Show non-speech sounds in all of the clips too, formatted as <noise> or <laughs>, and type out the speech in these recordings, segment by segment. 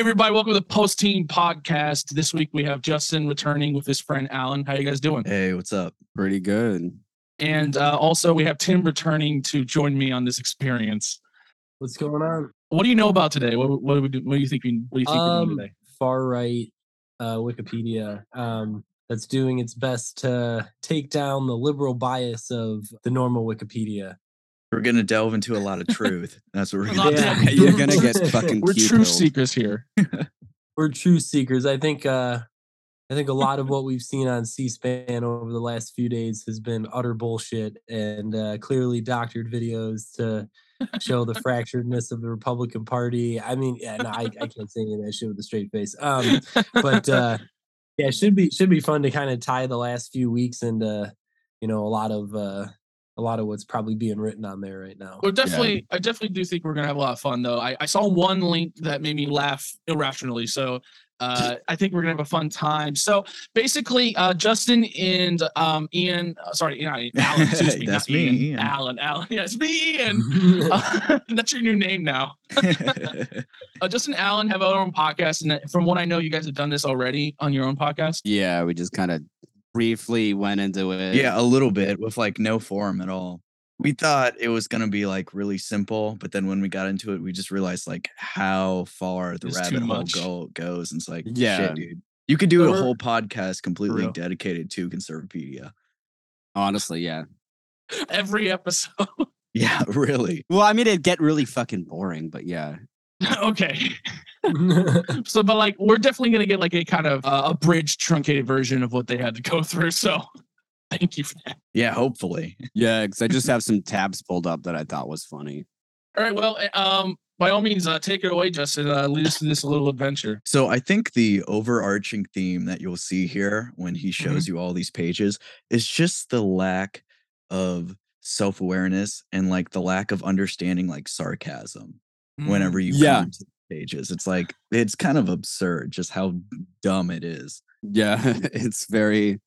Hey everybody, welcome to the Post Teen Podcast. This week we have Justin returning with his friend Alan. How you guys doing? Hey, what's up? Pretty good. And uh, also we have Tim returning to join me on this experience. What's going on? What do you know about today? What, what do we do? What do you think? We, what do you think we're doing Um, today? far right uh, Wikipedia um, that's doing its best to take down the liberal bias of the normal Wikipedia. We're gonna delve into a lot of truth. That's what we're gonna lot do. Yeah. You're gonna get fucking We're key truth seekers here. <laughs> We're truth seekers. I think. Uh, I think a lot of what we've seen on C-SPAN over the last few days has been utter bullshit and uh, clearly doctored videos to show the fracturedness of the Republican Party. I mean, yeah, no, I, I can't say any of that shit with a straight face. Um, but uh <laughs> yeah it should be should be fun to kind of tie the last few weeks into you know a lot of uh a lot of what's probably being written on there right now We're definitely, I definitely do think we're gonna have a lot of fun though. I, I saw one link that made me laugh irrationally, so uh, I think we're gonna have a fun time. So basically, uh, Justin and um, Ian, uh, sorry, not Ian, Alan, <laughs> excuse me, That's me, Ian, Ian. Alan, Alan, yeah, me, Ian. <laughs> Uh, <laughs> that's your new name now. Uh, Justin and Allen have our own podcast, and uh, from what I know, you guys have done this already on your own podcast. Yeah, we just kind of briefly went into it. yeah, a little bit with like no form at all. We thought it was gonna be like really simple, but then when we got into it, we just realized like how far the It's rabbit hole go, goes. And it's like, Yeah. shit, dude. You could do a whole podcast completely real. dedicated to Conservapedia. honestly, yeah. <laughs> Every episode. Yeah, <laughs> really. Well, I mean, it'd get really fucking boring, but yeah. <laughs> okay. <laughs> So, but like, we're definitely gonna get like a kind of uh, abridged, truncated version of what they had to go <laughs> through. So, thank you for that. Yeah, hopefully. Yeah, because I just have some tabs pulled up that I thought was funny. All right. Well, uh, um, by all means, uh, take it away, Justin. Uh, lead us to this little adventure. So I think the overarching theme that you'll see here when he shows you all these pages is just the lack of self-awareness and like the lack of understanding like sarcasm whenever you Yeah. come to the pages. It's like it's kind of absurd just how dumb it is. Yeah, <laughs> it's very,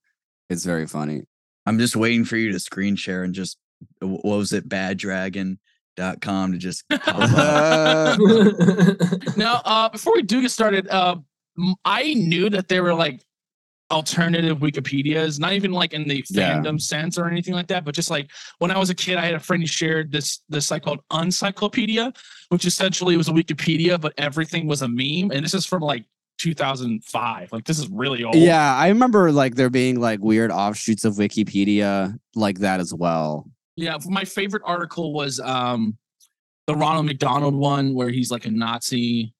it's very funny. I'm just waiting for you to screen share and just what was it baddragon.com to just pop up. <laughs> <laughs> Now, uh, before we do get started, uh, m- I knew that they were like alternative Wikipedias, not even like in the Yeah. fandom sense or anything like that, but just like when I was a kid, I had a friend who shared this this site called Uncyclopedia, which essentially was a Wikipedia, but everything was a meme. And this is from like 2005. Like this is really old. Yeah, I remember like there being like weird offshoots of Wikipedia like that as well. Yeah, my favorite article was um the Ronald McDonald one where he's like a Nazi.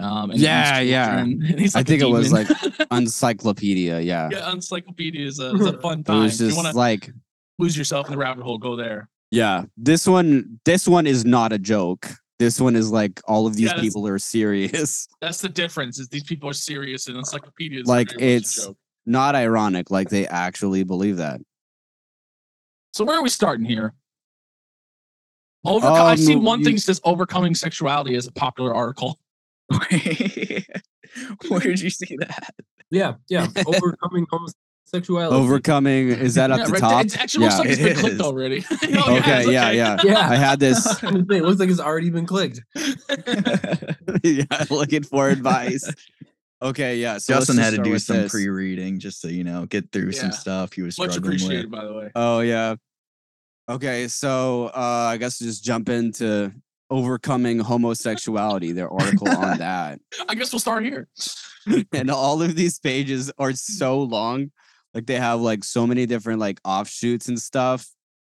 Um, and Yeah, yeah. children, <laughs> and he's I like a think it was, like Uncyclopedia, yeah. <laughs> yeah, Uncyclopedia is a, is a <laughs> fun It was If you just want to like lose yourself in the rabbit hole, go there. Yeah, this one this one is not a joke. This one is like all of these Yeah, people are serious. That's the difference. Is these people are serious and Uncyclopedia's Like, very much a it's- joke. Not ironic, like they actually believe that. so. Where are we starting here? Overco- I see Um, one you- thing says overcoming sexuality as a popular article. <laughs> Where did you see that? yeah yeah overcoming homosexuality Overcoming is that up Yeah, the right top? It actually looks Yeah. like it's been It clicked already. <laughs> <laughs> Oh, Okay, it's yeah, yeah. yeah I had this it looks like it's already been clicked yeah, looking for advice. Okay, yeah. So Justin just had to do some this. pre-reading just to you know get through Yeah. some stuff he was Much struggling with. appreciated, by the way. Oh yeah. Okay, so uh I guess just jump into overcoming homosexuality, their article on <laughs> that. I guess we'll start here. <laughs> and all of these pages are so long like they have like so many different like offshoots and stuff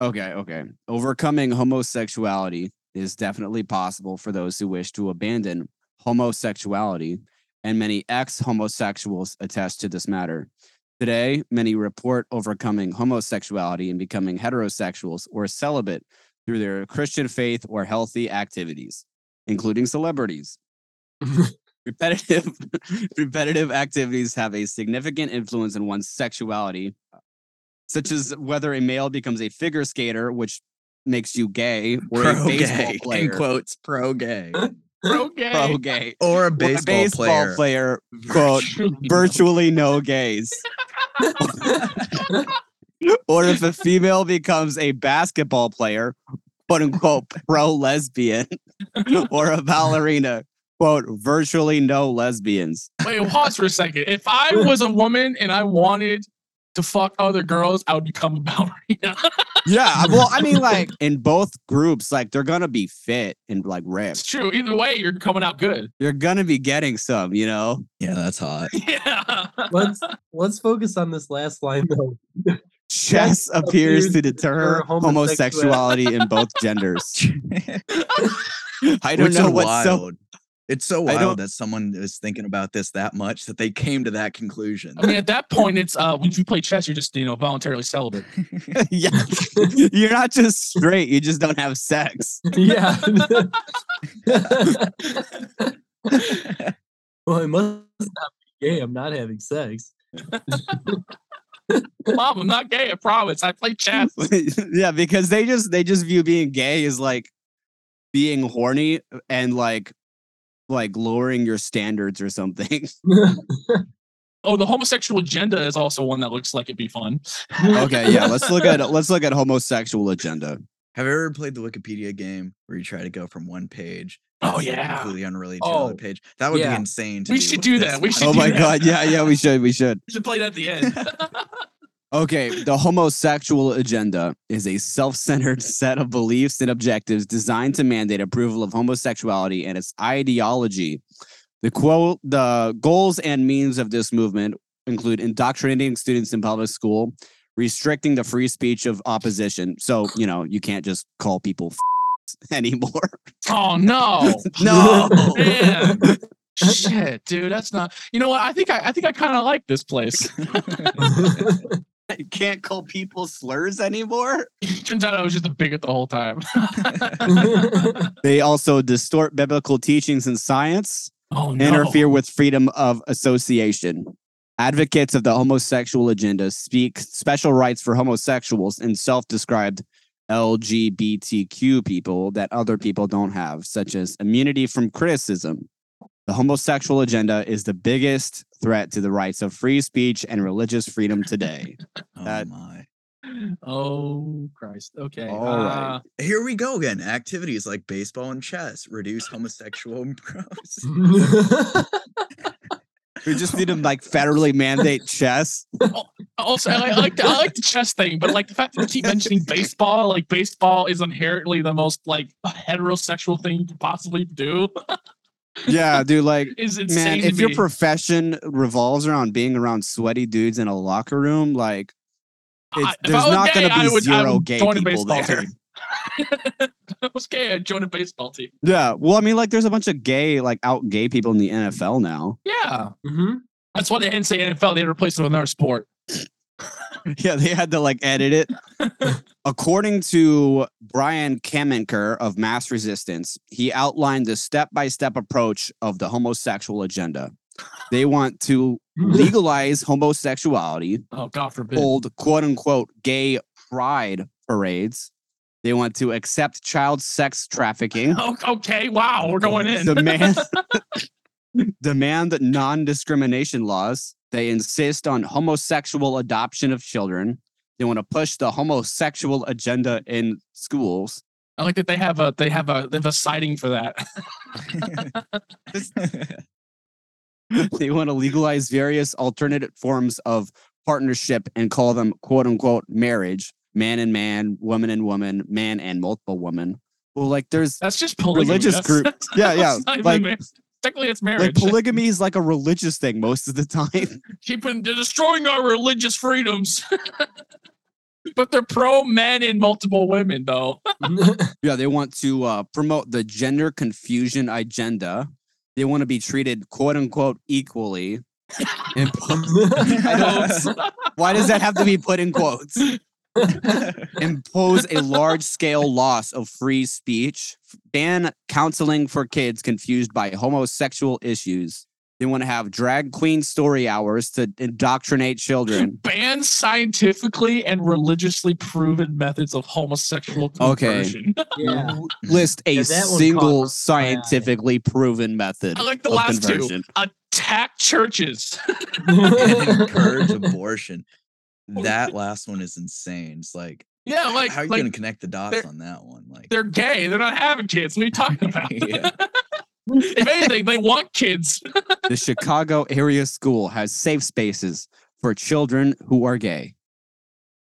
okay okay overcoming homosexuality is definitely possible for those who wish to abandon homosexuality and many ex-homosexuals attest to this matter today many report overcoming homosexuality and becoming heterosexuals or celibate through their christian faith or healthy activities including celebrities. <laughs> Repetitive <laughs> repetitive activities have a significant influence on one's sexuality such as whether a male becomes a figure skater which makes you gay or a Pro baseball gay, <laughs> in quotes, pro gay, Pro gay. pro gay. Or a or a baseball, baseball player. player quote virtually no gays or if a female becomes a basketball player quote unquote pro lesbian <laughs> or a ballerina quote virtually no lesbians. Wait, pause for a second. If I was a woman and I wanted to fuck other girls, I would become a ballerina. <laughs> Yeah, well, I mean, like in both groups, like they're gonna be fit and like ripped. it's true. Either way, you're coming out good. You're gonna be getting some, you know. yeah, that's hot. <laughs> Yeah. let's let's focus on this last line though. Chess appears to deter deter homosexuality. homosexuality in both genders. <laughs> I don't Which know what's so. It's so I don't- wild that someone is thinking about this that much that they came to that conclusion. I mean, at that point, it's uh, when you play chess, you're just you know voluntarily celibate. <laughs> <laughs> yeah, you're not just straight. You just don't have sex. yeah. well, I must not be gay. I'm not having sex. Mom, I'm not gay. I promise. I play chess. <laughs> yeah, because they just they just view being gay as like being horny and like like lowering your standards or something. <laughs> Oh, the homosexual agenda is also one that looks like it'd be fun. okay, yeah, let's look at <laughs> let's look at homosexual agenda. Have you ever played the Wikipedia game where you try to go from one page? Oh, yeah. completely unrelated to Oh, another page. That would yeah. be insane. To We do should do this that. We should Oh do my that. god, yeah, yeah, we should, we should. We should play that at the end. Okay, the homosexual agenda is a self-centered set of beliefs and objectives designed to mandate approval of homosexuality and its ideology. The quote, the goals and means of this movement include indoctrinating students in public school, restricting the free speech of opposition. So, you know, you can't just call people <laughs> anymore. oh no. <laughs> No. Shit, dude, that's not. You know what? I think I, I think I kind of like this place. <laughs> you <laughs> can't call people slurs anymore. <laughs> Turns out I was just a bigot the whole time. <laughs> They also distort biblical teachings and science. oh no. interfere with freedom of association. Advocates of the homosexual agenda speak special rights for homosexuals and self described LGBTQ people that other people don't have, such as immunity from criticism. The homosexual agenda is the biggest threat to the rights of free speech and religious freedom today. <laughs> Oh That- my. Oh Christ. Okay. All right. uh, Here we go again. Activities like baseball and chess reduce homosexual <laughs> growth. <laughs> We just need to like federally mandate chess. also, I like, I like the, I like the chess thing, but like the fact that you keep mentioning baseball, like baseball is inherently the most like heterosexual thing you could possibly do. Yeah, dude, like <laughs> man, if your me. profession revolves around being around sweaty dudes in a locker room, like it's, I- there's not going to be would- I zero gay people baseball there. team. <laughs> I was gay, I'd join a baseball team. Yeah, well, I mean, like, there's a bunch of gay, like, out gay people in the NFL now. Yeah. hmm That's why they didn't say NFL. They replaced it with another sport. <laughs> <laughs> yeah, they had to like edit it. <laughs> According to Brian Camenker of Mass Resistance, he outlined the step-by-step approach of the homosexual agenda. They want to <laughs> legalize homosexuality, Oh, God forbid. hold quote unquote gay pride parades. They want to accept child sex trafficking, Oh, okay. Wow. We're going in. demand demand non-discrimination laws. They insist on homosexual adoption of children. They want to push the homosexual agenda in schools. I like that they have a they have a they have a siding for that. <laughs> they want to legalize various alternative forms of partnership and call them quote unquote marriage, man and man, woman and woman, man and multiple woman. Well, like there's That's just polygamy. Religious group. <laughs> Yeah, yeah, that's not even like- technically it's like marriage. polygamy <laughs> is like a religious thing most of the time. <laughs> Keeping they're destroying our religious freedoms. <laughs> but they're pro men and multiple women though. Yeah, they want to uh, promote the gender confusion agenda. They want to be treated quote unquote equally. And I don't- why does that have to be put in quotes? <laughs> Impose a large scale loss of free speech. Ban counseling for kids confused by homosexual issues. They want to have drag queen story hours to indoctrinate children. <laughs> Ban scientifically and religiously proven methods of homosexual Okay. conversion. yeah. <laughs> List a Yeah, single caught my eye. scientifically proven method I like the of last two. Attack churches. and encourage abortion. That last one is insane. It's like, yeah, like, how are you like going to connect the dots on that one? Like, they're gay. They're not having kids. What are you talking <laughs> about? Yeah. <laughs> if anything, they want kids. the Chicago area school has safe spaces for children who are gay.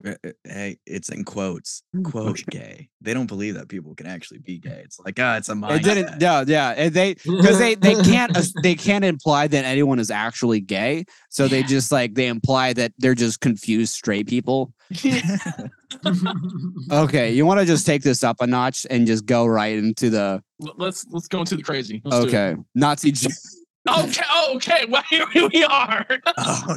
Uh, uh, Hey, it's in quotes. Quote gay. They don't believe that people can actually be gay. It's like, ah, it's a It didn't. Yeah, yeah. and They because they they <laughs> can't they can't imply that anyone is actually gay. So they just like they imply that they're just confused straight people. <laughs> Okay, you want to just take this up a notch and just go right into the let's let's go into the crazy. Let's okay Nazi. Ge- <laughs> Okay. Oh, okay. Well, here we are. Oh,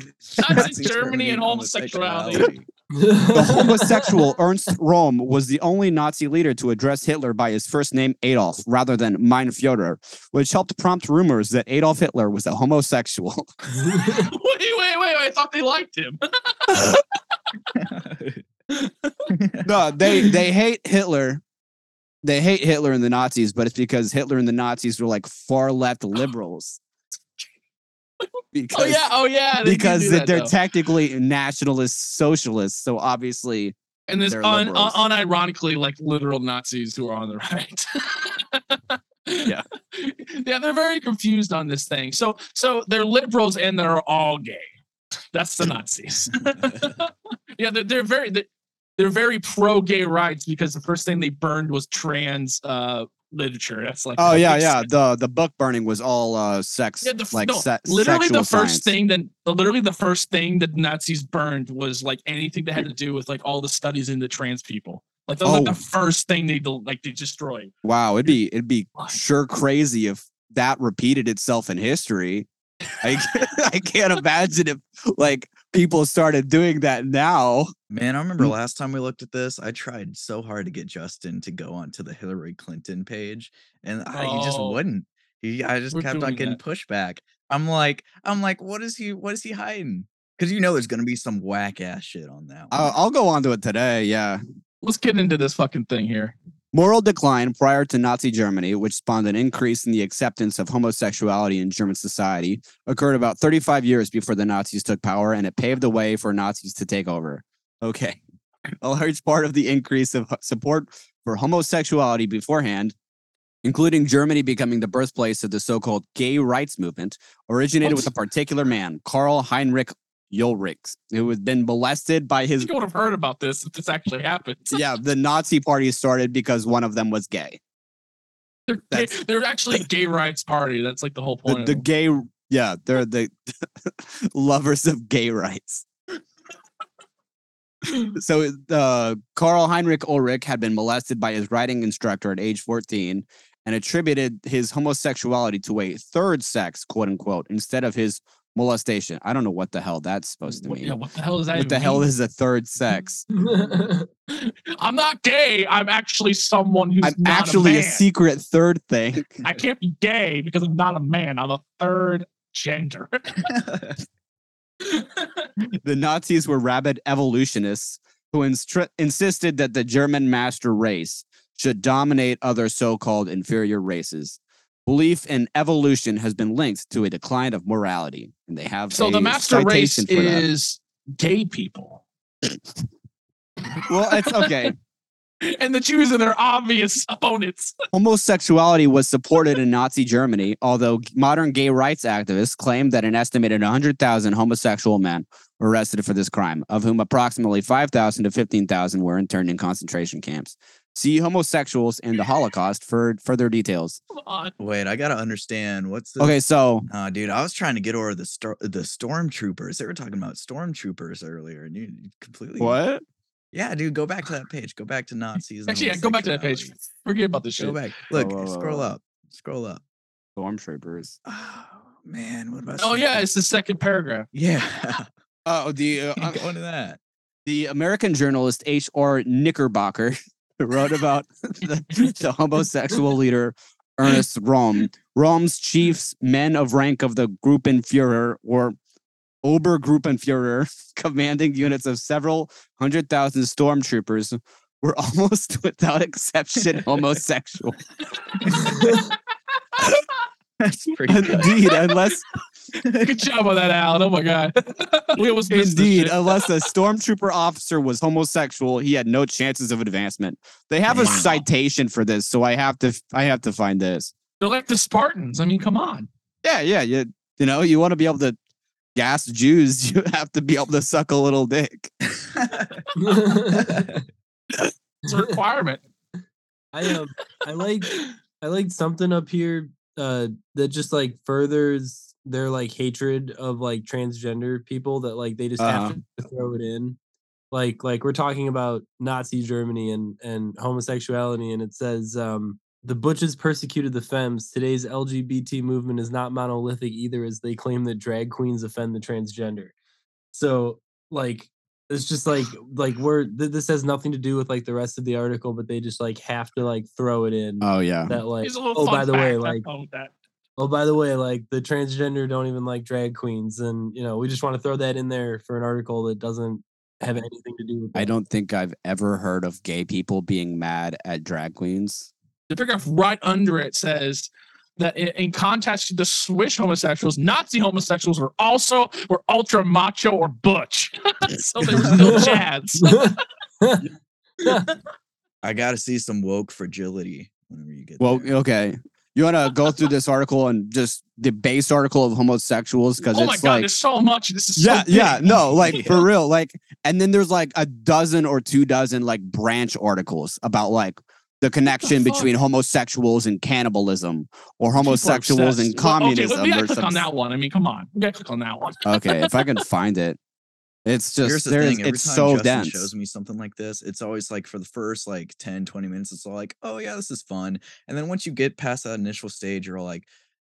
Nazi Germany and homosexuality. The homosexual Ernst Röhm was the only Nazi leader to address Hitler by his first name Adolf rather than Mein Führer, which helped prompt rumors that Adolf Hitler was a homosexual. wait, <laughs> <laughs> wait, wait, wait. I thought they liked him. <laughs> no, they they hate Hitler. They hate Hitler and the Nazis, but it's because Hitler and the Nazis were like far left liberals. <laughs> Because, Oh yeah. Oh yeah. because that, they're though. technically nationalist socialists. So obviously, and this un, un, unironically like literal Nazis who are on the right. Yeah. <laughs> yeah, they're very confused on this thing. So so they're liberals and they're all gay. That's the Nazis. <laughs> yeah, they're, they're very they're, they're very pro gay rights because the first thing they burned was trans uh literature. That's like oh yeah, yeah. sin. The the book burning was all uh sex, Yeah, the, like no, se- literally the first science. thing that literally the first thing that Nazis burned was like anything that had to do with like all the studies into trans people. Like that was like Oh. the first thing they like they destroyed. Wow, it'd be it'd be sure crazy if that repeated itself in history. I <laughs> I can't imagine if like people started doing that now. Man, I remember Mm. last time we looked at this, I tried so hard to get Justin to go onto the Hillary Clinton page, and I, he just Oh. wouldn't. He, I just kept on getting that. pushback. I'm like, I'm like, what is he? What is he hiding? Because you know, there's gonna be some whack ass shit on that. One. I'll, I'll go on to it today. Yeah. Let's get into this fucking thing here. Moral decline prior to Nazi Germany, which spawned an increase in the acceptance of homosexuality in German society, occurred about 35 years before the Nazis took power, and it paved the way for Nazis to take over. Okay. A large part of the increase of support for homosexuality beforehand, including Germany becoming the birthplace of the so called gay rights movement, originated with a particular man, Karl Heinrich Ulrich, who had been molested by his. you would have heard about this if this actually happened. <laughs> Yeah, the Nazi party started because one of them was gay. They're, gay, they're actually gay rights party. That's like the whole point. of the gay yeah they're the <laughs> lovers of gay rights <laughs> so uh, carl heinrich ulrich had been molested by his writing instructor at age 14 and attributed his homosexuality to a third sex quote unquote instead of his molestation i don't know what the hell that's supposed to mean yeah, what the hell is that? what the even hell is a third sex <laughs> I'm not gay. I'm actually someone who's i'm actually a, a secret third thing I can't be gay because I'm not a man. I'm a third gender. <laughs> the Nazis were rabid evolutionists who instri- insisted that the German master race should dominate other so called inferior races. Belief in evolution has been linked to a decline of morality, and they have so the master race is gay people. Well, it's <laughs> okay. and the Jews are their obvious opponents. Homosexuality was supported in Nazi Germany, although modern gay rights activists claim that an estimated 100,000 homosexual men were arrested for this crime, of whom approximately 5,000 to 15,000 were interned in concentration camps. See homosexuals and the Holocaust for further details. Come on. Wait, I gotta understand what's the Okay, so Uh, dude, I was trying to get over the stor- the stormtroopers. They were talking about stormtroopers earlier, and you you completely what? Yeah, dude, go back to that page. Go back to Nazis. and Actually, yeah, go back to that page. homosexuality. Forget about this Go shit. back. Look, whoa, whoa, scroll whoa. up. Scroll up. Stormtroopers. Oh man, what about? Oh yeah, it's the second paragraph. yeah. Oh, the uh, <laughs> go into that. the American journalist H.R. Knickerbocker <laughs> wrote about the, the homosexual leader Ernest Röhm. Röhm's chiefs, men of rank of the Gruppenführer or Obergruppenführer, <laughs> commanding units of several hundred thousand stormtroopers, were almost <laughs> without exception homosexual. That's <laughs> pretty good. Indeed, unless <laughs> Good job on that, Alan. Oh my god. <laughs> we almost missed this Indeed, shit. unless a stormtrooper officer was homosexual, he had no chances of advancement. They have a Wow. citation for this, so I have to I have to find this. They're like the Spartans. I mean, come on. Yeah, yeah, you you know, you want to be able to gas Jews, you have to be able to suck a little dick. It's a requirement. I um I like I like something up here uh that just like furthers their like hatred of like transgender people that like they just Uh-huh. have to throw it in. Like like we're talking about Nazi Germany and and homosexuality and it says um the butches persecuted the femmes. Today's LGBT movement is not monolithic either as they claim that drag queens offend the transgender. So like it's just like like we're th- this has nothing to do with like the rest of the article, but they just like have to like throw it in Oh yeah. that like Here's a little oh by the way like Oh, oh by the way like the transgender don't even like drag queens and you know we just want to throw that in there for an article that doesn't have anything to do with I don't think I've ever heard of gay people being mad at drag queens. The paragraph right under it says that in, in contrast to the Swiss homosexuals, Nazi homosexuals were also were ultra macho or butch. <laughs> so they were still chads. I gotta see some woke fragility whenever you get Well, there. okay. You want to go through this article and just the base article of homosexuals because oh my it's god, like there's so much. This is so yeah, yeah, no, like Yeah. <laughs> for real, like, and then there's like a dozen or two dozen like branch articles about like the connection fuck? between homosexuals and cannibalism or homosexuals and obsessed. Well, communism. Okay, we gotta or click on that one. I mean, come on. We gotta click on that one. okay, if I can <laughs> find it, it's just Here's the thing. Every it's time so Justin dense. shows me something like this, it's always like for the first like 10, 20 minutes, it's all like, oh yeah, this is fun. And then once you get past that initial stage, you're all like,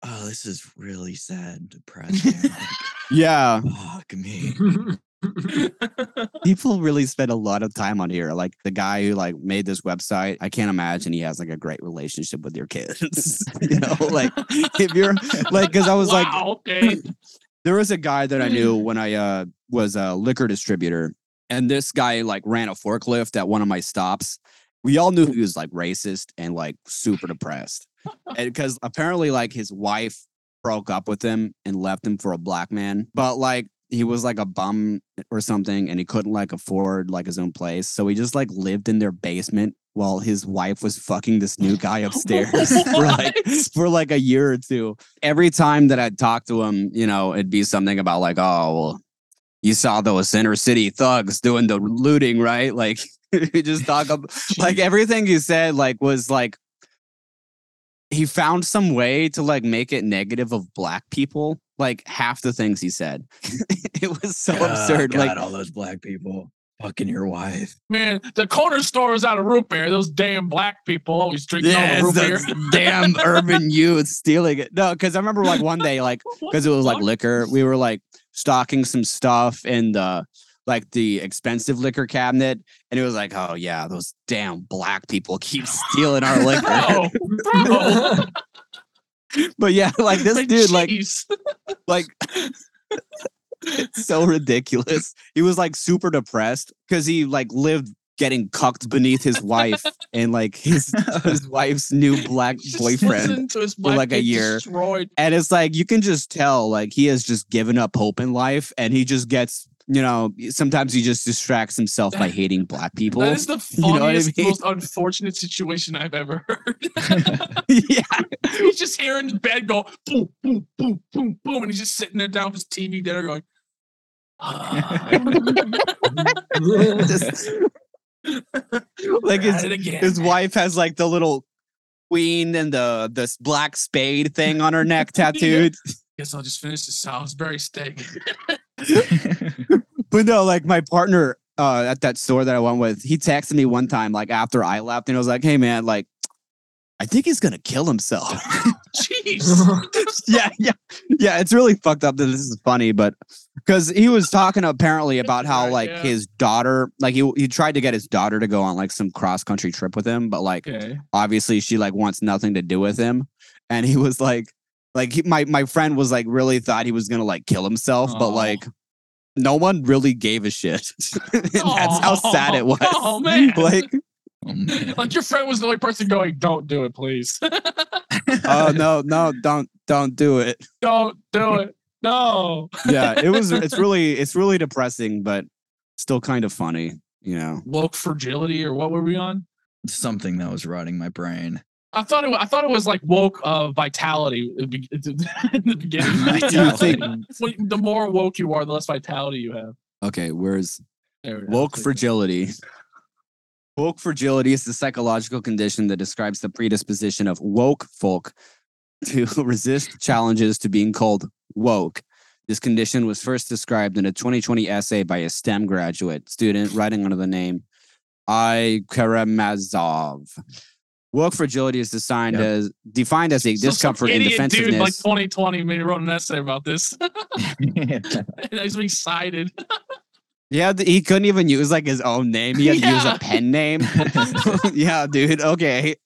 oh, this is really sad and depressing. like, <laughs> Yeah, fuck me. <laughs> <laughs> people really spend a lot of time on here. Like the guy who like made this website, I can't imagine he has like a great relationship with your kids. <laughs> you know, like if you're like, because I was like, okay. <clears throat> there was a guy that I knew when I uh, was a liquor distributor, and this guy like ran a forklift at one of my stops. We all knew he was like racist and like super depressed, <laughs> and because apparently like his wife broke up with him and left him for a black man, but like he was like a bum or something, and he couldn't like afford like his own place, so he just like lived in their basement while his wife was fucking this new <laughs> guy oh upstairs <laughs> for like <laughs> for like a year or two. Every time that I'd talk to him, you know, it'd be something about like, oh, well, you saw those inner city thugs doing the looting, right? Like, he just talk about like everything he said, like, was like he found some way to like make it negative of black people. Like half the things he said, <laughs> <laughs> it was so absurd. God, like, all those black people fucking your wife. Man, the corner store is out of root beer. Those damn black people always drinking all the root beer. damn urban <laughs> youth stealing it. No, because I remember like one day, like because it was like liquor. We were like stocking some stuff in the like the expensive liquor cabinet, and it was like, oh yeah, those damn black people keep stealing our liquor. Bro, bro. But yeah, <laughs> like this Like, dude, like <laughs> like it's so ridiculous. He was like super depressed because he like lived getting cucked beneath his wife <laughs> and like his his wife's new black boyfriend. for, like, a year. Destroyed. And it's like you can just tell like he has just given up hope in life and he just gets, you know, sometimes he just distracts himself by <laughs> hating black people. That is the <laughs> You know I funniest, mean? most unfortunate situation I've ever heard. <laughs> yeah. he's just here in bed go boom, boom, boom, boom, boom, and he's just sitting there down with his TV dinner going. Just- ah. like his it again. his wife has like the little queen and the this black spade thing on her neck tattooed. Guess I'll just finish the Salisbury steak. <laughs> But no, like my partner uh, at that store that I went with, he texted me one time, like after I left, and I was like, "Hey, man, like, I think he's gonna kill himself." <laughs> Jeez. <laughs> yeah, yeah, yeah. It's really fucked up that this is funny, but because he was talking apparently about how like yeah. his daughter, like he he tried to get his daughter to go on like some cross country trip with him, but like Okay. obviously she like wants nothing to do with him, and he was like, like he, my my friend was like really thought he was gonna like kill himself, but like no one really gave a shit. <laughs> And that's how sad it was. Oh man. <laughs> like, Oh, man. like your friend was the only person going, "Don't do it, please. <laughs> oh no, no, don't don't do it. Don't do it. No." Yeah, it was. It's really it's really depressing, but still kind of funny. You know. Woke fragility, or what were we on? Something that was rotting my brain. I thought it. I thought it was like woke uh, vitality at the be- at the in the beginning. I do think- the more woke you are, the less vitality you have. Okay, where's There go. woke like- fragility? Woke fragility is the psychological condition that describes the predisposition of woke folk to <laughs> resist challenges to being called woke. This condition was first described in a 2020 essay by a STEM graduate student writing under the name I Karamazov. Woke fragility is defined as defined as a So discomfort and defensiveness. Dude, like 2020, maybe wrote an essay about this. <laughs> he's excited. <laughs> Yeah, he couldn't even use like his own name. He had to use a pen name. <laughs> yeah, dude. Okay.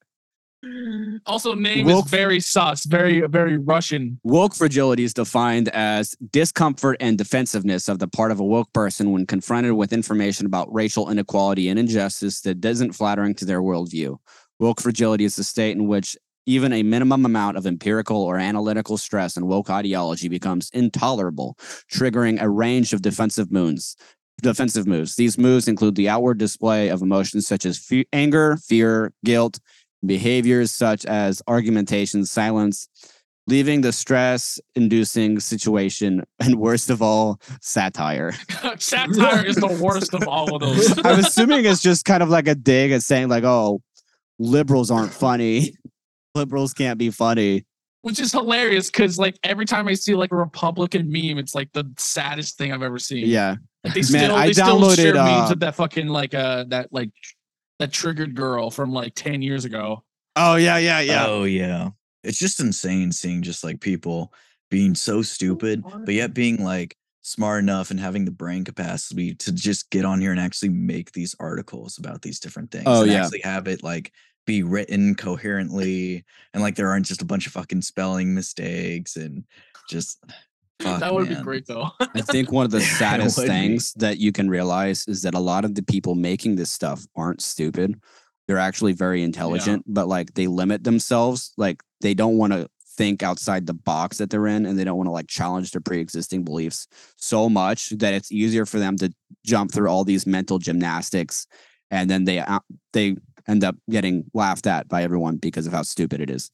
Also, name Woke- is very sus, very very Russian. Woke fragility is defined as discomfort and defensiveness of the part of a woke person when confronted with information about racial inequality and injustice that isn't flattering to their worldview. Woke fragility is the state in which even a minimum amount of empirical or analytical stress and woke ideology becomes intolerable, triggering a range of defensive moves. Defensive moves. These moves include the outward display of emotions such as fe- anger, fear, guilt, behaviors such as argumentation, silence, leaving the stress inducing situation, <laughs> and worst of all, satire. <laughs> Satire is the worst of all of those. <laughs> I'm assuming it's just kind of like a dig at saying, like, oh, liberals aren't funny. <laughs> Liberals can't be funny. Which is hilarious because like every time I see like a Republican meme, it's like the saddest thing I've ever seen. Yeah. Like, they Man, still I they still downloaded, share memes uh, of that fucking like uh that like that triggered girl from like 10 years ago. Oh, yeah, yeah, yeah. Oh yeah. It's just insane seeing just like people being so stupid, but yet being like smart enough and having the brain capacity to just get on here and actually make these articles about these different things. Oh, and yeah. actually have it like be written coherently and like there aren't just a bunch of fucking spelling mistakes and just fuck, that would be great though. I think one of the <laughs> saddest would be. things that you can realize is that a lot of the people making this stuff aren't stupid. They're actually very intelligent, but like they limit themselves. Like they don't want to think outside the box that they're in and they don't want to like challenge their pre-existing beliefs so much that it's easier for them to jump through all these mental gymnastics and then they uh, they end up getting laughed at by everyone because of how stupid it is.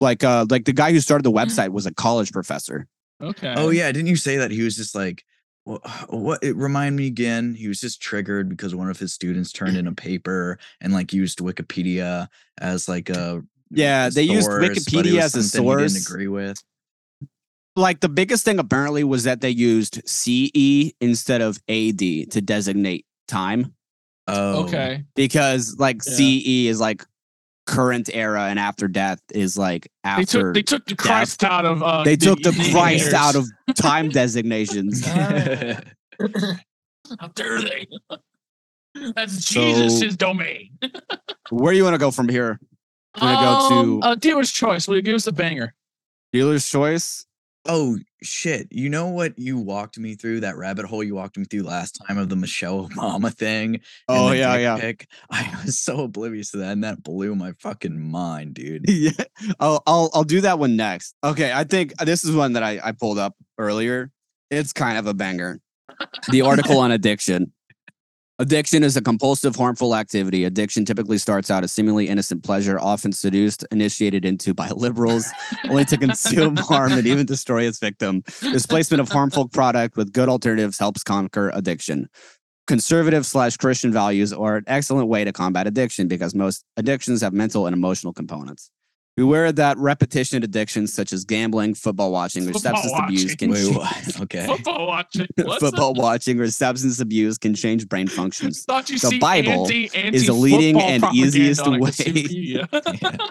Like uh like the guy who started the <laughs> website was a college professor. okay. Oh yeah, didn't you say that he was just like wha- what it remind me again? He was just triggered because one of his students turned in a paper and like used Wikipedia as like a Yeah, they used source, but Wikipedia as a something he source. didn't agree with. like the biggest thing apparently was that they used CE instead of AD to designate time Oh, Okay. because like Yeah. CE is like current era and after death is like They after took they took the Christ out of uh they took the the Christ years. out of time <laughs> designations. How <laughs> dare they? <laughs> That's So- Jesus' domain. Where do you want to go from here? Wanna go to- Um, uh, dealer's choice. Will you give us a banger? Dealer's choice. oh shit! You know what you walked me through that rabbit hole you walked me through last time of the Michelle Obama thing. Oh yeah, yeah. pic? I was so oblivious to that, and that blew my fucking mind, dude. <laughs> yeah. I'll, I'll I'll do that one next. Okay, I think this is one that I, I pulled up earlier. It's kind of a banger. The article <laughs> on addiction. Addiction is a compulsive, harmful activity. Addiction typically starts out as seemingly innocent pleasure, often seduced, initiated into by liberals, only to consume <laughs> harm and even destroy its victim. Displacement of harmful product with good alternatives helps conquer addiction. Conservative slash Christian values are an excellent way to combat addiction because most addictions have mental and emotional components. Beware of that repetition addictions such as gambling, football watching, or Football substance abuse can Wait, cha- what? <laughs> Okay. Football watching. <laughs> What's football that? watching or substance abuse can change brain functions. Thought you The see Bible anti, is the leading and easiest way- Wikipedia. <laughs>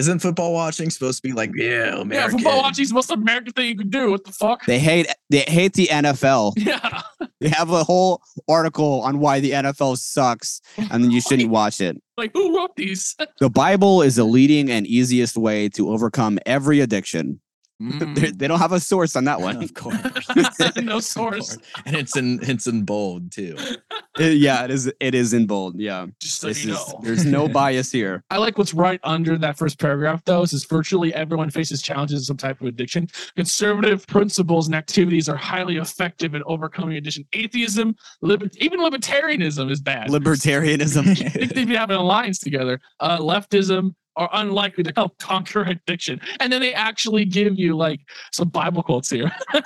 Isn't football watching supposed to be like, yeah, yeah, American? football watching is the most American thing you can do. What the fuck? They hate they hate the NFL. <laughs> yeah. They have a whole article on why the NFL sucks and then you shouldn't <laughs> watch it. Like who wrote these? <laughs> The Bible is the leading and easiest way to overcome every addiction. <laughs> Mm. They- They don't have a source on that one. Of course. <laughs> <laughs> no source. course. And it's in it's in bold too. Uh, yeah, it is. It is in bold. Yeah, Just so this you is. know. There's no bias here. I like what's right under that first paragraph, though. Is virtually everyone faces challenges of some type of addiction. Conservative principles and activities are highly effective in overcoming addiction. Atheism, liber- even libertarianism is bad. I Libertarianism. think they'd be having an alliance together. Uh, leftism, are unlikely to help conquer addiction. And then they actually give you like some Bible quotes here. <laughs>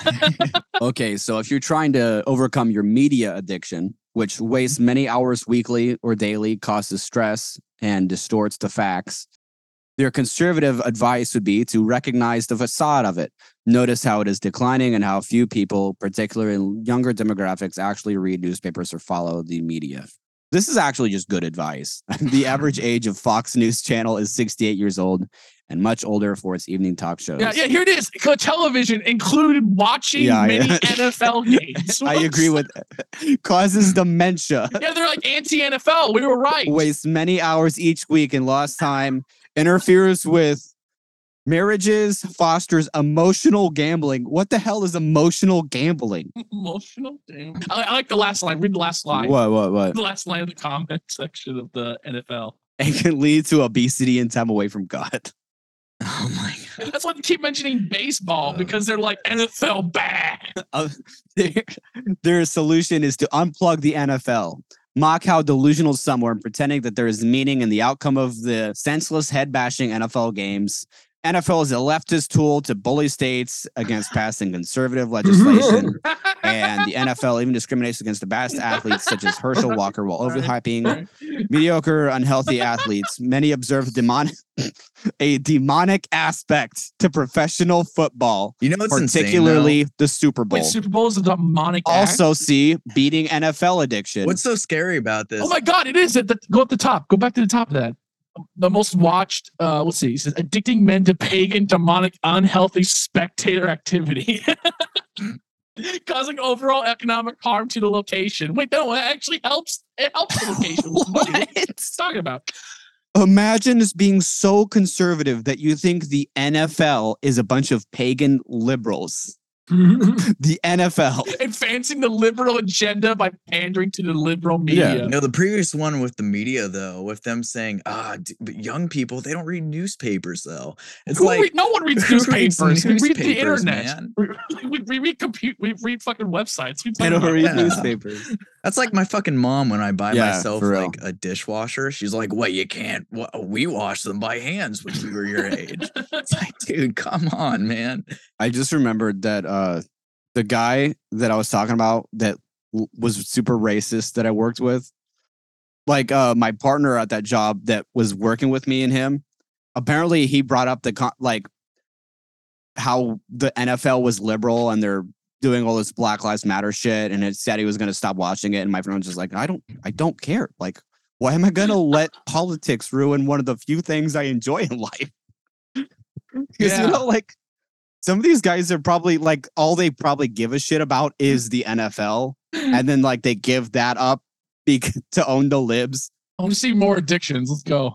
Okay, so if you're trying to overcome your media addiction, which wastes many hours weekly or daily, causes stress, and distorts the facts, their conservative advice would be to recognize the facade of it. Notice how it is declining and how few people, particularly in younger demographics, actually read newspapers or follow the media. This is actually just good advice. <laughs> the average <laughs> age of Fox News channel is 68 years old and much older for its evening talk shows. yeah, yeah, here it is. Television included watching Yeah, many <laughs> yeah. NFL games. I agree with causes dementia. Yeah, they're like anti NFL. We were right. wastes many hours each week in lost time, interferes with marriages, fosters emotional gambling. What the hell is emotional gambling? <laughs> Emotional. Damn. I, I like the last line. Read the last line. What, what, what? The last line of the comment <laughs> section of the NFL. And can lead to obesity and time away from God. <laughs> Oh my god. That's why they keep mentioning baseball Uh. because they're like NFL bad. Uh, their, their solution is to unplug the NFL. Mock how delusional some are and pretending that there is meaning in the outcome of the senseless head bashing NFL games. NFL is a leftist tool to bully states against <laughs> passing conservative legislation. and the <laughs> NFL even discriminates against the best athletes such as Herschel <laughs> Walker while overhyping mediocre, unhealthy athletes. Many observe demonic a demonic aspect to professional football, You know what's insane, particularly the Super Bowl. Wait, Super Bowl is a demonic act? also, see beating NFL addiction. What's so scary about this? Oh my God, it is. At the, go up the top. Go back to the top of that. The most watched, uh, let's see, it says addicting men to pagan, demonic, unhealthy spectator activity. <laughs> Causing overall economic harm to the location. Wait, no, it actually helps. It helps the location. <laughs> what are you talking about? Imagine us being so conservative that you think the NFL is a bunch of pagan liberals. <laughs> The NFL. Advancing the liberal agenda by pandering to the liberal media. Yeah. No, the previous one with the media though, with them saying, "Ah, d- but young people they don't read newspapers though." It's Who like read- no one reads <laughs> who reads newspapers. We read the internet. man? We, we, we read compute. We read fucking websites. We don't read Yeah. newspapers. That's like my fucking mom when I buy Yeah, myself like a dishwasher. She's like, "What? You can't? What, we wash them by hands when we were your age." <laughs> It's like, dude, come on, man. I just remembered that uh the guy that I was talking about that w- was super racist that I worked with, like uh my partner at that job that was working with me and him, apparently he brought up the con- like how the NFL was liberal and they're doing all this Black Lives Matter shit, and it said he was going to stop watching it, and my friend was just like, I don't, I don't care. Like, why am I going <laughs> to let politics ruin one of the few things I enjoy in life? <laughs> Because Yeah. you know, like some of these guys are probably like all they probably give a shit about is the NFL, <laughs> and then like they give that up bec- to own the libs. I want to see more addictions. Let's go.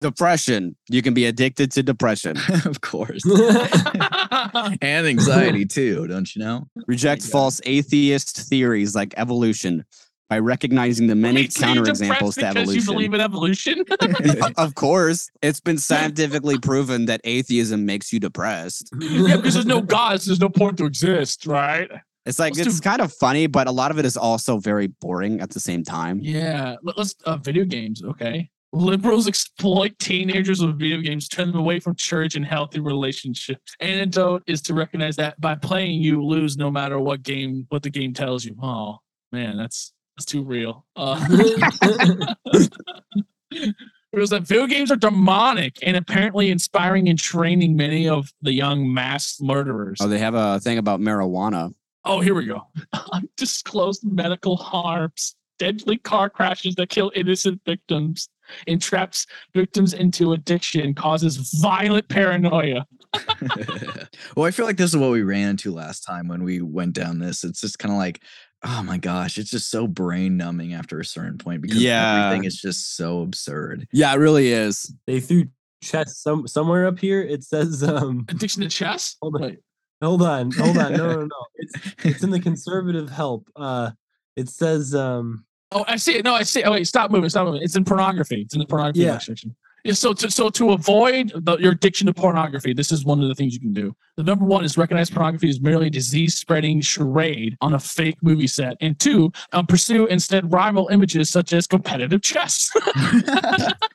Depression. You can be addicted to depression. <laughs> of course, <laughs> and anxiety too. Don't you know? Reject God. false atheist theories like evolution by recognizing the many Wait, so counterexamples to evolution. because You believe in evolution? <laughs> of course, it's been scientifically proven that atheism makes you depressed. yeah, because there's no gods. There's no point to exist, right? It's like Let's it's do- kind of funny, but a lot of it is also very boring at the same time. Yeah. Let- Let's uh, video games. Okay. Liberals <laughs> exploit teenagers with video games, turn them away from church and healthy relationships. Antidote is to recognize that by playing, you lose no matter what game, what the game tells you. Oh man, that's that's too real. Uh, <laughs> it was that video games are demonic and apparently inspiring and training many of the young mass murderers. Oh, they have a thing about marijuana. Oh, here we go. <laughs> Undisclosed medical harms, deadly car crashes that kill innocent victims, entraps victims into addiction, causes violent paranoia. <laughs> well, I feel like this is what we ran into last time when we went down this. It's just kind of like, oh my gosh, it's just so brain numbing after a certain point because Yeah. everything is just so absurd. Yeah, it really is. they threw chess some somewhere up here. It says um Addiction to chess? Hold on. Wait, hold on, hold on. No, no, no. It's it's in the <laughs> conservative help. Uh it says um Oh, I see it. No, I see. It. Oh, wait, stop moving. Stop moving. It's in pornography. It's in the pornography Yeah. section. Yeah, so to so to avoid the, your addiction to pornography, this is one of the things you can do. The number one is recognize pornography is merely a disease-spreading charade on a fake movie set, and two, um, pursue instead rival images such as competitive chess, <laughs>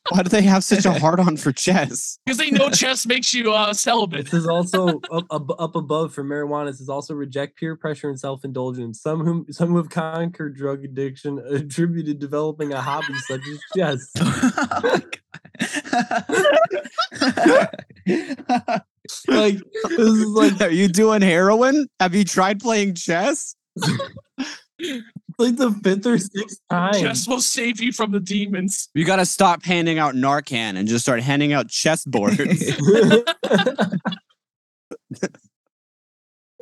Why do they have such a hard on for chess? because they know chess makes you uh, celibate. This is also up, up, up above for marijuana. This is also reject peer pressure and self indulgence. Some who some who have conquered drug addiction attributed developing a hobby such as chess. <laughs> <laughs> <laughs> Like this is like Are you doing heroin? Have you tried playing chess? <laughs> like the fifth or sixth time. Chess will save you from the demons. You got to stop handing out Narcan and just start handing out chessboards. <laughs>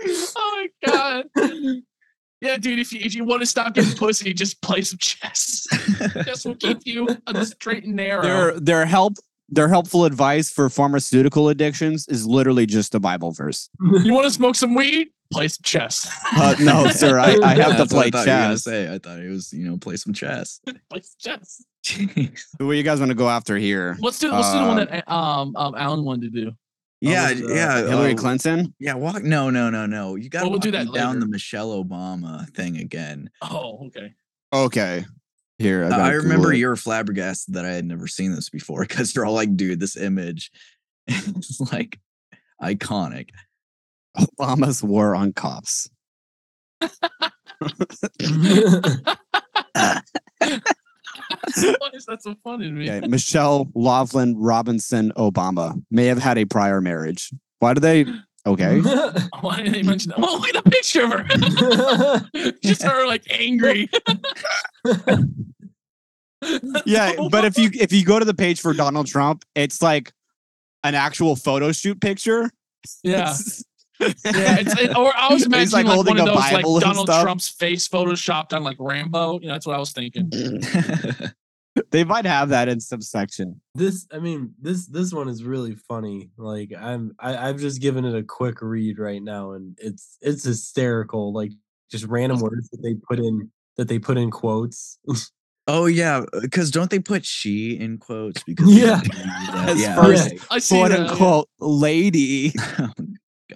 Oh my god. Yeah, dude, if you if you want to stop getting pussy, just play some chess. <laughs> chess will keep you on the straight and narrow. their their help their helpful advice for pharmaceutical addictions is literally just a Bible verse. You want to smoke some weed? Play some chess. Uh, no, sir, I, I have to That's what play I thought you gonna chess. say. I thought it was, you know, play some chess. play some chess. Jeez. <laughs> Who are you guys want to go after here? Let's do let's do the one Uh, that um um Alan wanted to do. Yeah, was, uh, yeah. Hillary uh, Clinton? Yeah, walk. No, no, no, no. You got to we'll do that down the. Michelle Obama thing again. Oh, okay. Okay. Here, I, Uh, I remember it. you were flabbergasted that I had never seen this before because you're all like, dude, this image is like iconic. Obama's war on cops. <laughs> <laughs> <laughs> Why is that so funny to me? Okay, Michelle LaVaughn Robinson Obama may have had a prior marriage. Why do they? Okay. <laughs> Why did they mention that? Well, look at the picture of her. <laughs> Just her like angry. <laughs> Yeah, but if you if you go to the page for Donald Trump, it's like an actual photo shoot picture. yeah. Yeah, it's, it, or I was <laughs> He's, imagining like, like, one of those like Bible and Donald stuff. Trump's face photoshopped on like Rambo. You know, that's what I was thinking. <laughs> they might have that in some section. this i mean this this one is really funny like i'm I, i've just given it a quick read right now and it's it's hysterical like just random words that they put in that they put in quotes <laughs> oh yeah, because don't they put she in quotes? Because Yeah. didn't do that. As yeah, first- okay. I see Quote that, yeah. unquote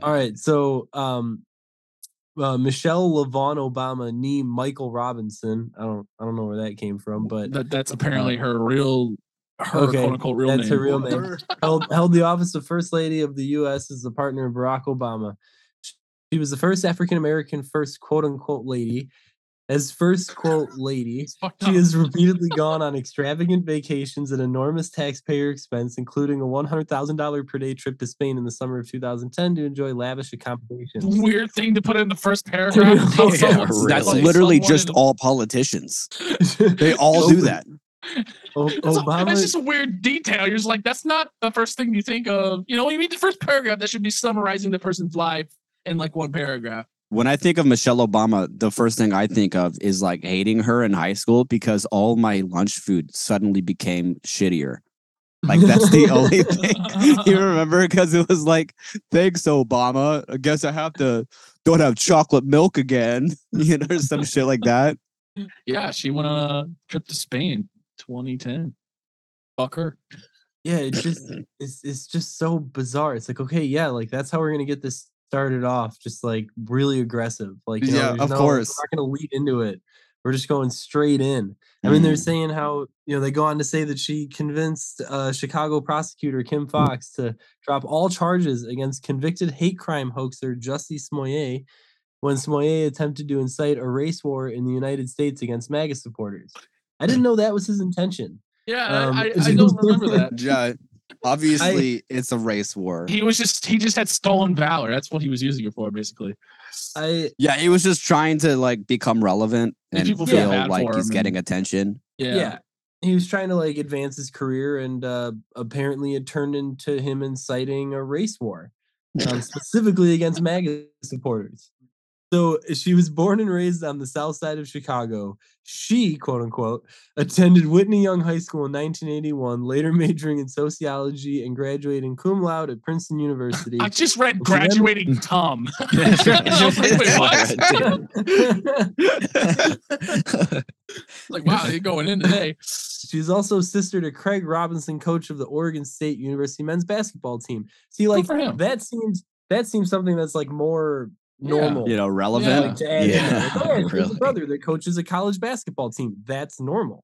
all right so um uh, Michelle LaVaughn Obama, nee Michael Robinson. I don't, I don't know where that came from, but That, that's apparently her real, her Okay, quote unquote real that's name. her real name. held, held the office of First Lady of the U.S. as the partner of Barack Obama. She was the first African American first quote unquote lady. As first <laughs> quote lady, <laughs> she has <laughs> repeatedly gone on extravagant vacations at enormous taxpayer expense, including a $100,000 per day trip to Spain in the summer of 2010 to enjoy lavish accommodations. weird thing to put in the first paragraph. Yeah, of someone's- really. That's like literally someone just in- all politicians. They all do that. O- That's, Obama, that's just a weird detail. You're just like, that's not the first thing you think of. You know, when you read the first paragraph, that should be summarizing the person's life in like one paragraph. When I think of Michelle Obama, the first thing I think of is like hating her in high school because all my lunch food suddenly became shittier. Like that's the <laughs> only thing you remember because it was like, thanks, Obama. I guess I have to don't have chocolate milk again, <laughs> you know, or some shit like that. Yeah, she went on a trip to Spain 2010. Fuck her. yeah, it's just it's it's just so bizarre. It's like, okay, yeah, like that's how we're gonna get this started off, just like really aggressive. Like, you know, Yeah, there's of no- course. we're not gonna lead into it. We're just going straight in. I mean, they're Mm. saying how you know they go on to say that she convinced uh, Chicago prosecutor Kim Foxx to drop all charges against convicted hate crime hoaxer Jussie Smollett when Smollett attempted to incite a race war in the United States against MAGA supporters. I didn't know that was his intention. Yeah, Um, I, I, I <laughs> don't <laughs> remember that. Yeah, obviously it's a race war. He was just he just had stolen valor. That's what he was using it for, basically. I Yeah, he was just trying to like become relevant And and people feel feel bad like he's getting and- attention. Yeah. yeah. He was trying to like advance his career, and uh, apparently it turned into him inciting a race war, <laughs> um, specifically against MAGA supporters. So she was born and raised on the south side of Chicago. She, quote unquote, attended Whitney Young High School in 1981, later <laughs> majoring in sociology and graduating cum laude at Princeton University. I just read Well, so then- <laughs> graduating Tom. <laughs> I like, Wait, what? like, wow, you're going in today. She's also sister to Craig Robinson, coach of the Oregon State University men's basketball team. See, like that seems that seems something that's like more Yeah. normal. You know, relevant. to add. Yeah, Like, oh, <laughs> yeah, really. a brother that coaches a college basketball team. That's normal.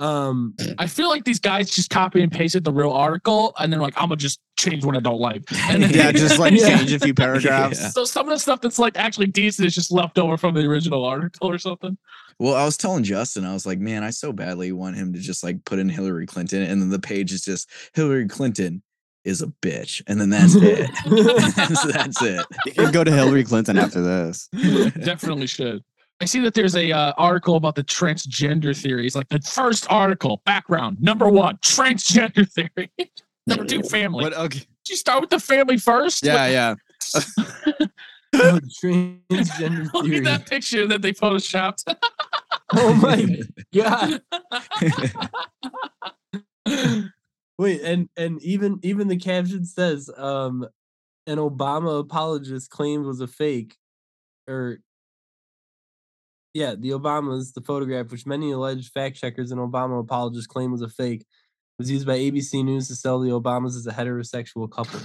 Um, I feel like these guys just copy and pasted the real article, and then like, I'm gonna just change what I don't like. And then Yeah, just <laughs> like Yeah. change a few <laughs> paragraphs. Yeah. So some of the stuff that's like actually decent is just left over from the original article or something. Well, I was telling Justin, I was like, man, I so badly want him to just like put in Hillary Clinton, and then the page is just Hillary Clinton is a bitch, and then that's it. that's, <laughs> <laughs> that's it. You can go to Hillary Clinton after this. <laughs> Definitely should. I see that there's a uh, article about the transgender theories. Like the first article, background number one, transgender theory. number two, family. But okay. Did you start with the family first? Yeah, yeah. oh, transgender Look theory. at that picture that they photoshopped. Oh my god. Wait, and and even even the caption says um an Obama apologist claimed was a fake or yeah, the Obamas, the photograph, which many alleged fact checkers and Obama apologists claim was a fake, was used by ABC News to sell the Obamas as a heterosexual couple.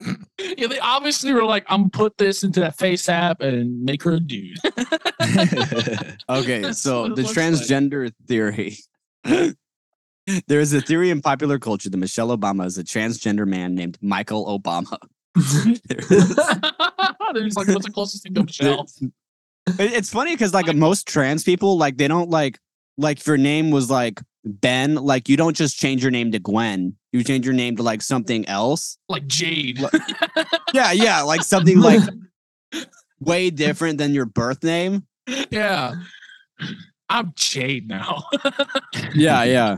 <clears throat> yeah, they obviously were like, I'm gonna put this into that face app and make her a dude. <laughs> Okay, <laughs> so the looks like. transgender theory. <laughs> there is a theory in popular culture that Michelle Obama is a transgender man named Michael Obama. <laughs> They're just like, what's the closest thing to <laughs> Michelle? It's funny because like most trans people, like they don't like like if your name was like Ben, like you don't just change your name to Gwen. You change your name to like something else. Like Jade. Yeah, yeah, like something like <laughs> way different than your birth name. yeah. I'm Jade now. Yeah, yeah.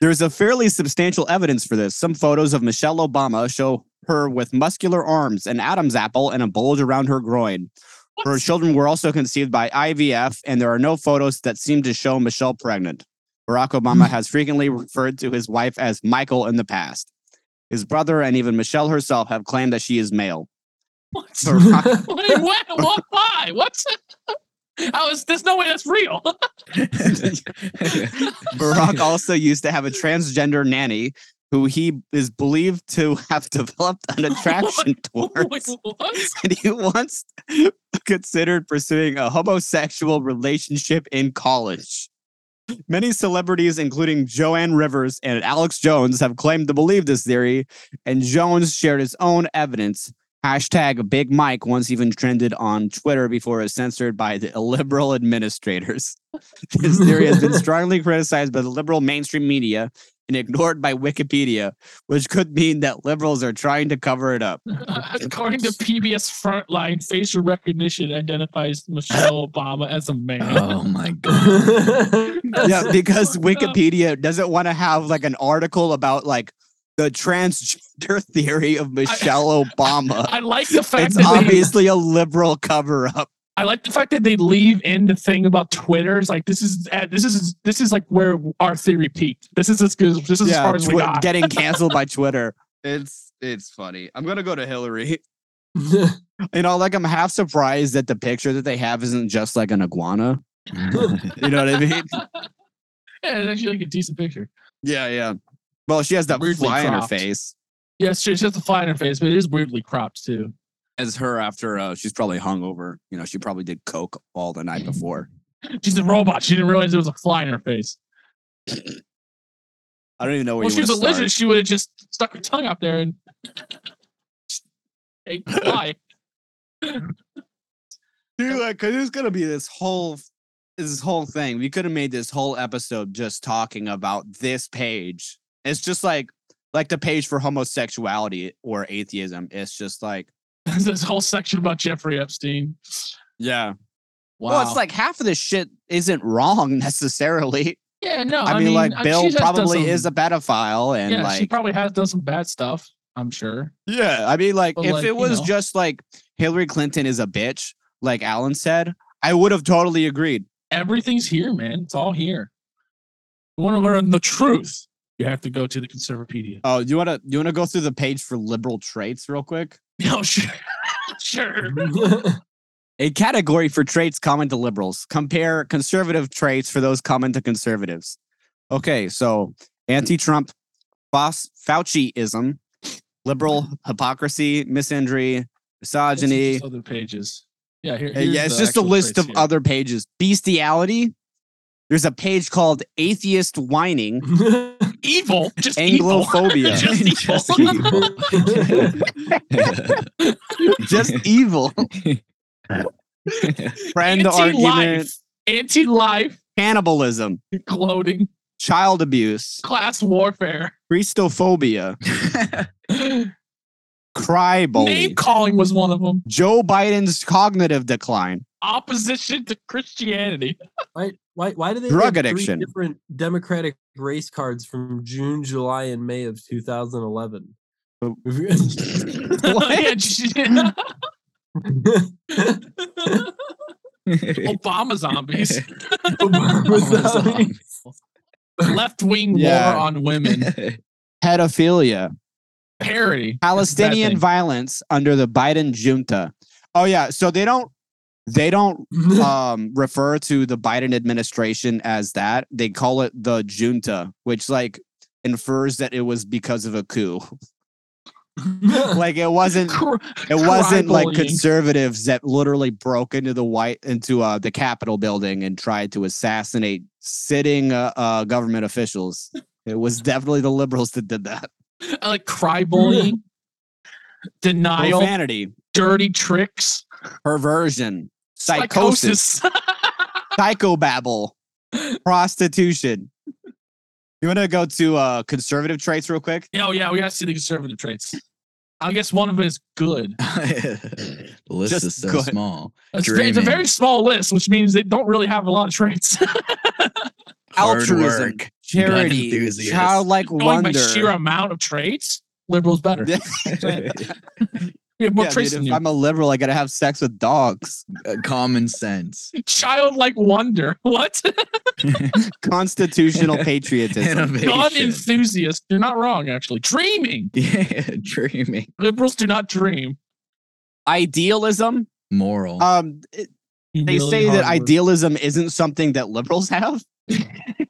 There's a fairly substantial evidence for this. Some photos of Michelle Obama show her with muscular arms, an Adam's apple, and a bulge around her groin. Her children were also conceived by IVF, and there are no photos that seem to show Michelle pregnant. Barack Obama hmm. has frequently referred to his wife as Michael in the past. His brother and even Michelle herself have claimed that she is male. What? Barack, <laughs> what? What? Why? What's <laughs> <laughs> How is there's no way that's real? <laughs> <laughs> Barack also used to have a transgender nanny who he is believed to have developed an attraction Wait, towards. what? and he once considered pursuing a homosexual relationship in college. Many celebrities, including Joan Rivers and Alex Jones, have claimed to believe this theory, and Jones shared his own evidence. Hashtag Big Mike once even trended on Twitter before it was censored by the <laughs> liberal administrators. <laughs> This theory has been <laughs> strongly criticized by the liberal mainstream media and ignored by Wikipedia, which could mean that liberals are trying to cover it up. According to PBS Frontline, facial recognition identifies Michelle Obama as a man. oh my god. yeah, because Wikipedia doesn't want to have like an article about like the transgender <laughs> theory of Michelle Obama. I like the fact It's that they, obviously a liberal cover up. I like the fact that they leave in the thing about Twitter. It's like this is uh, this is this is like where our theory peaked. This is as good. This is as far as we Twi- got. getting <laughs> canceled by Twitter. It's it's funny. I'm gonna go to Hillary. <laughs> You know, like I'm half surprised that the picture that they have isn't just like an iguana. You know what I mean? yeah, it's actually like a decent picture. Yeah, yeah. Well, she has that Weirdly fly in her cropped. face. Yes, she just a fly in her face, but it is weirdly cropped too. As her after uh she's probably hungover. You know, she probably did coke all the night before. <laughs> She's a robot. She didn't realize there was a fly in her face. <clears throat> I don't even know where Well, you she was a wanna start. lizard. She would have just stuck her tongue out there and ate the fly. <laughs> <laughs> Dude, like, cause there's gonna be this whole this whole thing. We could have made this whole episode just talking about this page. It's just like like the page for homosexuality or atheism. It's just like <laughs> this whole section about Jeffrey Epstein. yeah. Wow. Well, it's like half of this shit isn't wrong <laughs> necessarily. yeah, no. I, mean, like uh, Bill she has done probably some- is a pedophile, and yeah, she probably has done some bad stuff. I'm sure. yeah. I mean, like But, if like, it you was know. just like Hillary Clinton is a bitch, like Alan said, I would have totally agreed. Everything's here, man. It's all here. You want to learn the truth? You have to go to the Conservapedia. Oh, do you want to you want to go through the page for liberal traits real quick? <laughs> Oh, sure, <laughs> sure. <laughs> A category for traits common to liberals. Compare conservative traits for those common to conservatives. Okay, so anti-Trump, Fauci- Fauciism, liberal hypocrisy, misandry, Let's misogyny. just other pages. Yeah, here. Uh, here's yeah, it's just a list of here. other pages. Bestiality. There's a page called atheist whining. Evil. Just evil. Anglophobia. just <laughs> evil. Just Just evil. <laughs> Friend argument. Anti-life. Anti-life. Cannibalism. Clothing. Child abuse. Class warfare. Christophobia. <laughs> Cry Name calling was one of them. Joe Biden's cognitive decline. Opposition to Christianity. <laughs> Why, why, why do they Drug have three addiction. different Democratic race cards from June, July, and May of 2011? Oh. <laughs> <laughs> Yeah, just- Obama zombies. Left wing Yeah. war on women. Pedophilia. Parody. Palestinian violence under the Biden junta. Oh yeah, so they don't they don't <laughs> um refer to the Biden administration as that. They call it the junta, which like infers that it was because of a coup. <laughs> Like it wasn't it wasn't like cry-bullying. conservatives that literally broke into the white into uh the Capitol building and tried to assassinate sitting uh, uh government officials. It was definitely the liberals that did that. I <laughs> like cry bullying, <laughs> denial, Profanity, dirty tricks, perversion, psychosis, psychosis. psychobabble, prostitution. You want to go to uh conservative traits real quick? oh yeah, we gotta see the conservative traits. I guess one of them is good. <laughs> the list Just is so good. small. It's, it's a very small list, which means they don't really have a lot of traits. Hard Altruism, work, gun charity, enthusiast. childlike Going by sheer amount of traits, liberals better. Yeah. <laughs> <laughs> We have more Yeah, traits dude, if. I'm a liberal, I gotta have sex with dogs. Uh, Common sense. <laughs> Childlike wonder. What? Constitutional patriotism. Non Innovation. enthusiast. You're not wrong, actually. Dreaming. Yeah, dreaming. Liberals do not dream. Idealism. Moral. Um, it- they Really say that hard work. idealism isn't something that liberals have.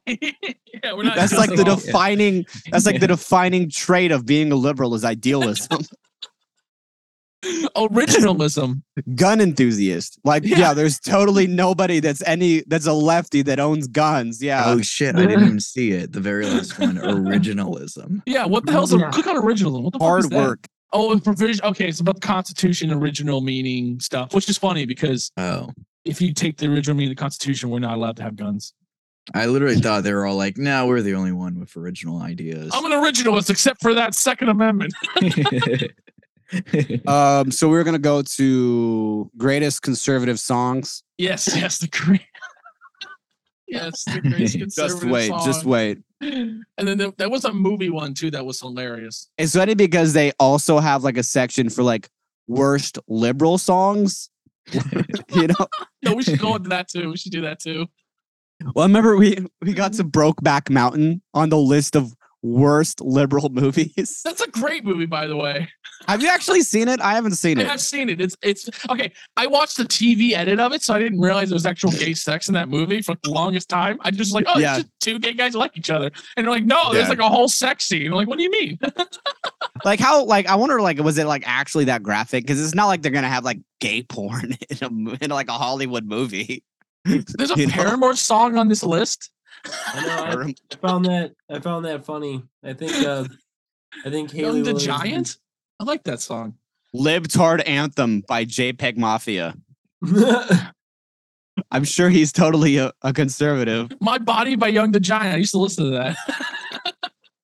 Yeah, we're not That's like the all- defining. That's like the defining trait of being a liberal is idealism. <laughs> originalism. Gun enthusiast. Like, yeah. Yeah. there's totally nobody that's any that's a lefty that owns guns. Yeah. oh shit! I didn't even see it. The very last one, <laughs> originalism. Yeah, what the hell's a Yeah. click on originalism? What the fuck is Hard that? work. Oh, and provision. Okay, it's about the Constitution, original meaning stuff, which is funny because Oh, if you take the original meaning of the Constitution, we're not allowed to have guns. I literally thought they were all like, "No, we're the only one with original ideas." I'm an originalist, except for that Second Amendment. <laughs> <laughs> Um, so we're gonna go to greatest conservative songs. yes, yes, the great. <laughs> yes, the greatest conservative Just conservative wait, just wait. And then there, there was a movie one too that was hilarious. It's funny because they also have like a section for like worst liberal songs. you know, No, we should go into that too. We should do that too. <laughs> well, I remember we we got to Brokeback Mountain on the list of worst liberal <laughs> movies. That's a great movie, by the way. Have you actually seen it? I haven't seen I it. I have seen it. It's it's okay. I watched the TV edit of it, so I didn't realize there was actual gay sex in that movie for the longest time. I just like, oh, Yeah. it's just two gay guys like each other, and they're like, no, there's like a whole sex scene. I'm like, what do you mean? <laughs> Like how? Like I wonder. Like was it like actually that graphic? Because it's not like they're gonna have like gay porn in a in like a Hollywood movie. There's a You know? Paramore <laughs> song on this list. I know. I, I found that. I found that funny. I think. Uh, I think <laughs> Hayley the Williams- Giant. I like that song. Libtard Anthem by JPEG Mafia. <laughs> I'm sure he's totally a, a conservative. My Body by Young the Giant. I used to listen to that.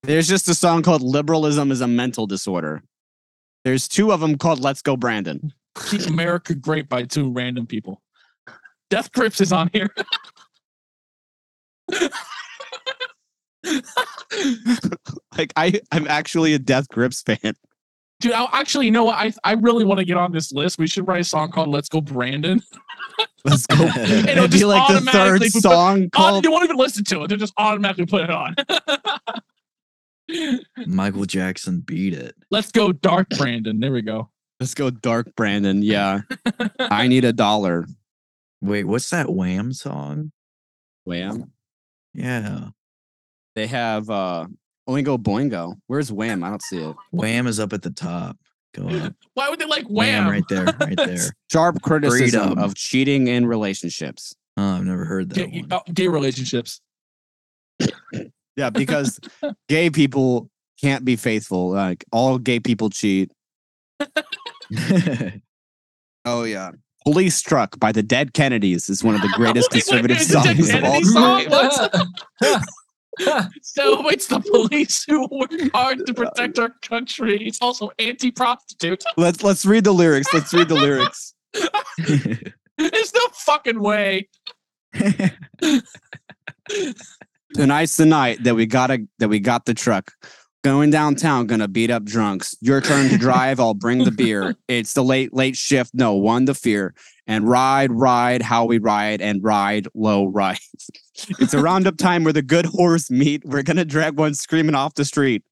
There's just a song called Liberalism is a Mental Disorder. There's two of them called Let's Go Brandon. Keep America Great by two random people. Death Grips is on here. Like I, I'm actually a Death Grips fan. Dude, I actually, you know what? I I really want to get on this list. We should write a song called "Let's Go Brandon." Let's go. <laughs> It'll It'd be like the third automatically put- song called you won't even listen to it. They'll just automatically put it on. <laughs> Michael Jackson beat it. Let's go, Dark Brandon. There we go. Let's go dark, Brandon. Yeah. I need a dollar. Wait, what's that Wham song? Wham. Yeah. They have uh Oingo Boingo. Where's Wham? I don't see it. Wham is up at the top. Go up. <laughs> Why would they like Wham, wham? right there, right <laughs> there. Sharp criticism Freedom. of cheating in relationships. Oh, I've never heard that Gay, one. oh, gay relationships. <coughs> Yeah, because <laughs> gay people can't be faithful. Like all gay people cheat. Oh yeah. Police Truck by the Dead Kennedys is one of the <laughs> greatest Wait, wait, conservative the Dead songs of all Kennedys time. <laughs> <laughs> So it's the police who work hard to protect our country. It's also anti-prostitute. Let's let's read the lyrics. Let's read the lyrics. There's no fucking way. Tonight's the night that we gotta that we got the truck. Going downtown, gonna beat up drunks. Your turn to drive, I'll bring the beer. <laughs> It's the late, late shift, no one to fear. And ride, ride, how we ride, and ride, low ride. <laughs> it's a roundup time where the good horse meet. We're gonna drag one screaming off the street.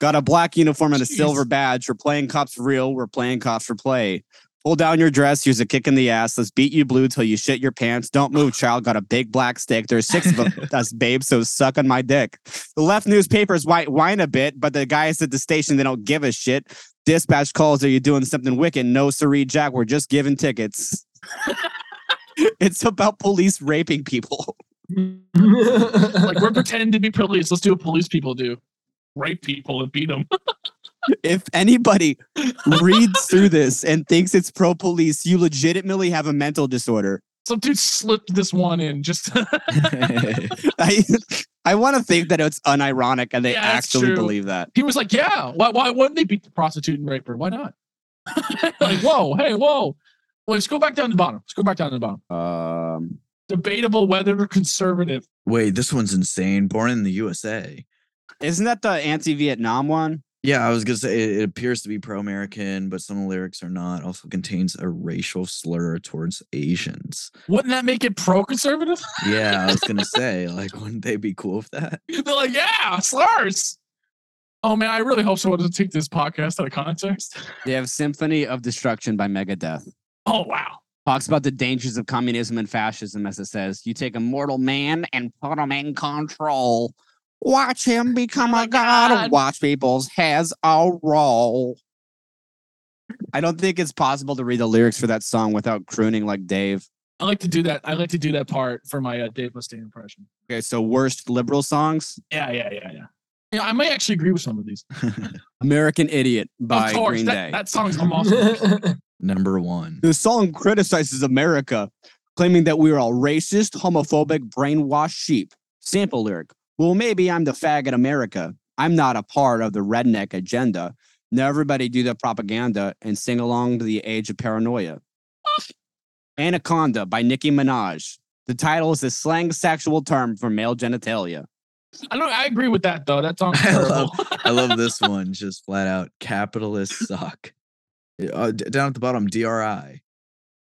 Got a black uniform and a silver badge. We're playing cops for real. We're playing cops for play. Pull down your dress. Here's a kick in the ass. Let's beat you blue till you shit your pants. Don't move, <sighs> child. Got a big black stick. There's six of us, <laughs> babe. So suck on my dick. The left newspapers white whine a bit, but the guys at the station they don't give a shit. Dispatch calls. Are you doing something wicked? No, siree, Jack. We're just giving tickets. <laughs> it's about police raping people. <laughs> Like we're pretending to be police. Let's do what police people do: rape people and beat them. If anybody reads through this and thinks it's pro police, you legitimately have a mental disorder. Some dude slipped this one in. Just <laughs> <laughs> I I want to think that it's unironic and they Yeah, actually believe that. he was like, "Yeah, why? Why wouldn't they beat the prostitute and rape her? Why not?" <laughs> like, whoa, hey, whoa. Well, let's go back down to the bottom. Let's go back down to the bottom. Um, Debatable whether they're conservative. Wait, this one's insane. Born in the USA. isn't that the anti-Vietnam one? Yeah, I was gonna say it, it appears to be pro-American, but some of the lyrics are not. Also contains a racial slur towards Asians. Wouldn't that make it pro-conservative? Yeah, I was gonna <laughs> say, like, wouldn't they be cool with that? They're like, "Yeah, slurs." Oh man, I really hope someone doesn't take this podcast out of context. They have Symphony of Destruction by Megadeth. Oh wow. Talks about the dangers of communism and fascism, as it says. You take a mortal man and put him in control. Watch him become Oh a god. God. Watch people's heads all roll. I don't think it's possible to read the lyrics for that song without crooning like Dave. I like to do that. I like to do that part for my uh, Dave Mustaine impression. Okay, so worst liberal songs. Yeah, yeah, yeah, yeah. Yeah, I might actually agree with some of these. <laughs> American Idiot by of course, Green that, Day. that song's awesome. <laughs> Number one. The song criticizes America, claiming that we are all racist, homophobic, brainwashed sheep. Sample lyric. Well, maybe I'm the faggot America. I'm not a part of the redneck agenda. Now everybody do the propaganda and sing along to the age of paranoia. Anaconda by Nicki Minaj. The title is a slang sexual term for male genitalia. I don't. I agree with that though. That song's <laughs> I love, I love this <laughs> one. Just flat out, capitalists suck. Uh, down at the bottom, DRI.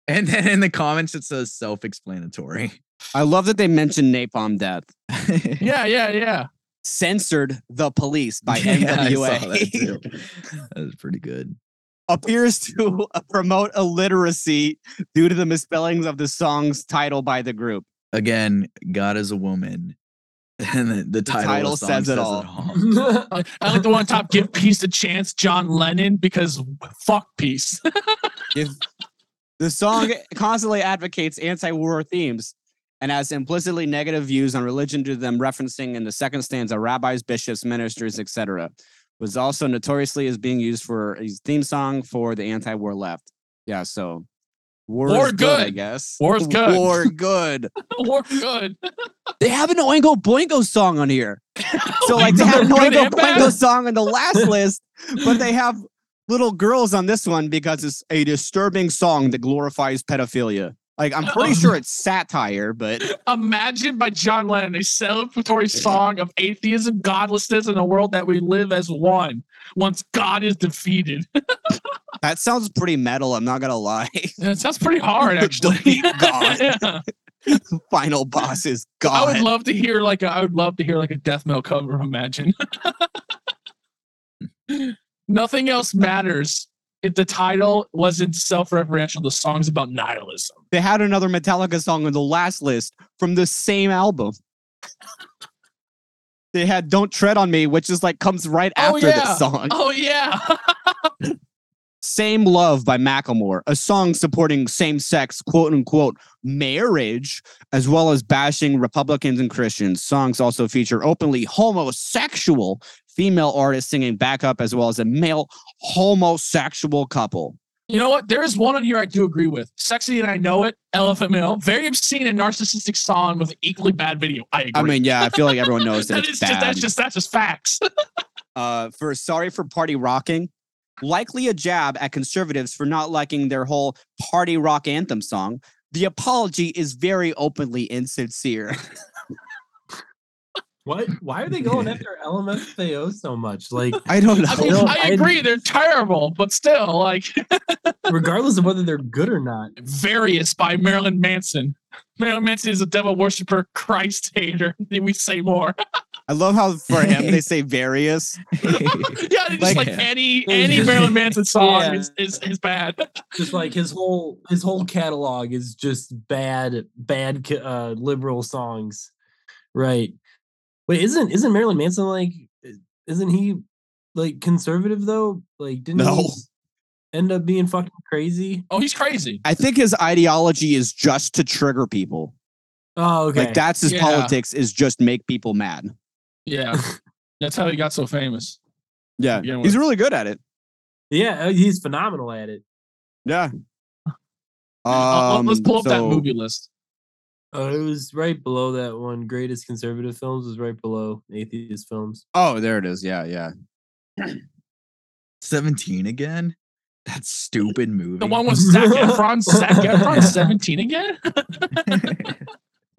And then in the comments, it says self-explanatory. I love that they mentioned napalm death. <laughs> yeah, yeah, yeah. Censored the police by <laughs> Yeah, I NWA. saw that too. <laughs> That was pretty good. appears to promote illiteracy due to the misspellings of the song's title by the group. Again, God is a woman. And the, the title, title of the song says it all. I, I like the one top. Give peace a chance, John Lennon, because fuck peace. If the song constantly advocates anti-war themes and has implicitly negative views on religion due to them referencing in the second stanza rabbis, bishops, ministers, etc. Was also notoriously is being used for a theme song for the anti-war left. Yeah, so war, War is good, I good. guess. War's good. War good. <laughs> We're good. They have an Oingo Boingo song on here. <laughs> So Like, like they have an Oingo? Boingo song on the last list, but they have little girls on this one because it's a disturbing song that glorifies pedophilia. Like I'm pretty sure it's satire, but Imagine by John Lennon, a celebratory song of atheism, godlessness, and a world that we live as one. Once God is defeated. <laughs> that sounds pretty metal. I'm not gonna lie. That sounds pretty hard, <laughs> actually. Defeat <laughs> God. Yeah. Final boss is God. I would love to hear like a, I would love to hear like a death metal cover. Imagine. Nothing else matters. If the title wasn't self-referential, the song's about nihilism. They had another Metallica song on the last list from the same album. They had "Don't Tread on Me," which is like comes right Oh, after yeah. this song. Oh yeah. <laughs> Same Love by Macklemore, a song supporting same sex, quote unquote, marriage, as well as bashing Republicans and Christians. Songs also feature openly homosexual female artist singing backup, as well as a male homosexual couple. You know what? There is one on here I do agree with. Sexy and I know it. LMFAO. Very obscene and narcissistic song with an equally bad video. I agree. I mean, yeah, I feel like everyone knows that <laughs> that it's is just that's just that's just facts. <laughs> uh, for Sorry for Party Rocking, likely a jab at conservatives for not liking their whole party rock anthem song. The apology is very openly insincere. <laughs> What? Why are they <laughs> going after LMFAO so much? Like, I don't know. I mean, No, I I- agree. They're terrible, but still, like <laughs> regardless of whether they're good or not. Various by Marilyn Manson. Marilyn Manson is a devil worshiper, Christ hater. Need we say more? <laughs> I love how for him they say various. yeah, just Like- like, any any Marilyn Manson song Yeah. is, is is bad. Just like his whole his whole catalog is just bad, bad uh, liberal songs, right? Wait, isn't isn't Marilyn Manson like? Isn't he like conservative though? Like, didn't No. he end up being fucking crazy? Oh, he's crazy. I think his ideology is just to trigger people. Oh, okay. Like that's his Yeah. politics is just make people mad. Yeah, <laughs> that's how he got so famous. Yeah, he's really good at it. yeah, uh, he's phenomenal at it. Yeah. Uh, Um, let's pull up that movie list. Oh, it was right below that one. Greatest conservative films was right below atheist films. Oh, there it is. Yeah, yeah. <clears throat> 17 again? That stupid movie. The one with Zac <laughs> Efron. Zac Efron, seventeen again. <laughs>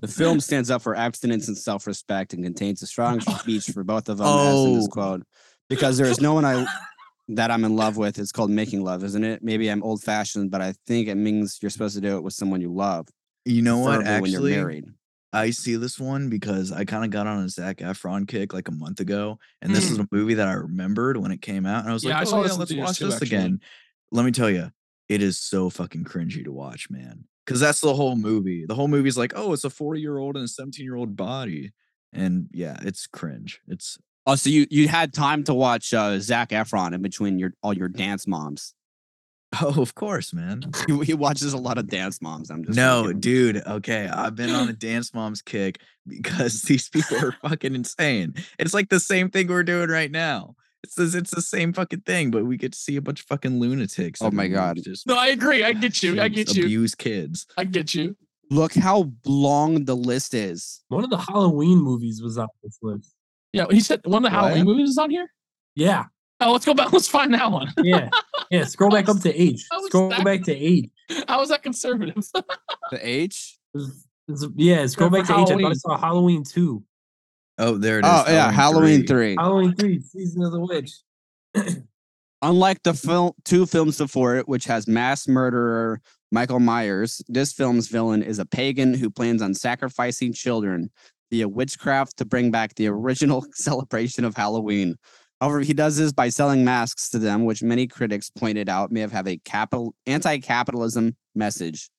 The film stands up for abstinence and self-respect and contains a strong speech for both of them. As in this Oh. quote, because there is no one I that I'm in love with. It's called making love, isn't it? Maybe I'm old-fashioned, but I think it means you're supposed to do it with someone you love. You know what? preferably when you're Actually, married. I see this one because I kind of got on a Zac Efron kick like a month ago, and this is a movie that I remembered when it came out, and I was. Yeah, I like, saw "Oh yeah, let's theaters watch too, this actually. again." Let me tell you, it is so fucking cringy to watch, man. Because that's the whole movie. The whole movie's like, "Oh, it's a forty-year-old and a seventeen-year-old body," and yeah, it's cringe. It's Oh, so you you had time to watch uh, Zac Efron in between your all your dance moms. Oh, of course, man. <laughs> He, he watches a lot of dance moms. I'm just No, thinking. dude. Okay, I've been on a <laughs> dance moms kick because <laughs> these people are fucking insane. It's like the same thing we're doing right now. It's this, it's the same fucking thing, but we get to see a bunch of fucking lunatics. Oh my God. Just no, I agree. I get you. I get you. Abuse kids. I get you. Look how long the list is. One of the Halloween movies was on this list. Yeah, he said one of the Halloween What? movies is on here. Yeah, Oh, <laughs> let's go back. Let's find that one. <laughs> yeah, yeah. Scroll back up to <laughs> age. Oh, scroll that- back to age. was that conservative? The H. It's- it's- Yeah, scroll for back to age. I thought I Halloween. saw Halloween two. Oh, there it is. Oh yeah, Halloween three. Halloween three, season of the witch. <clears throat> Unlike the film, two films before it, which has mass murderer Michael Myers, this film's villain is a pagan who plans on sacrificing children via witchcraft to bring back the original celebration of Halloween. However, he does this by selling masks to them, which many critics pointed out may have, have a capital anti-capitalism message.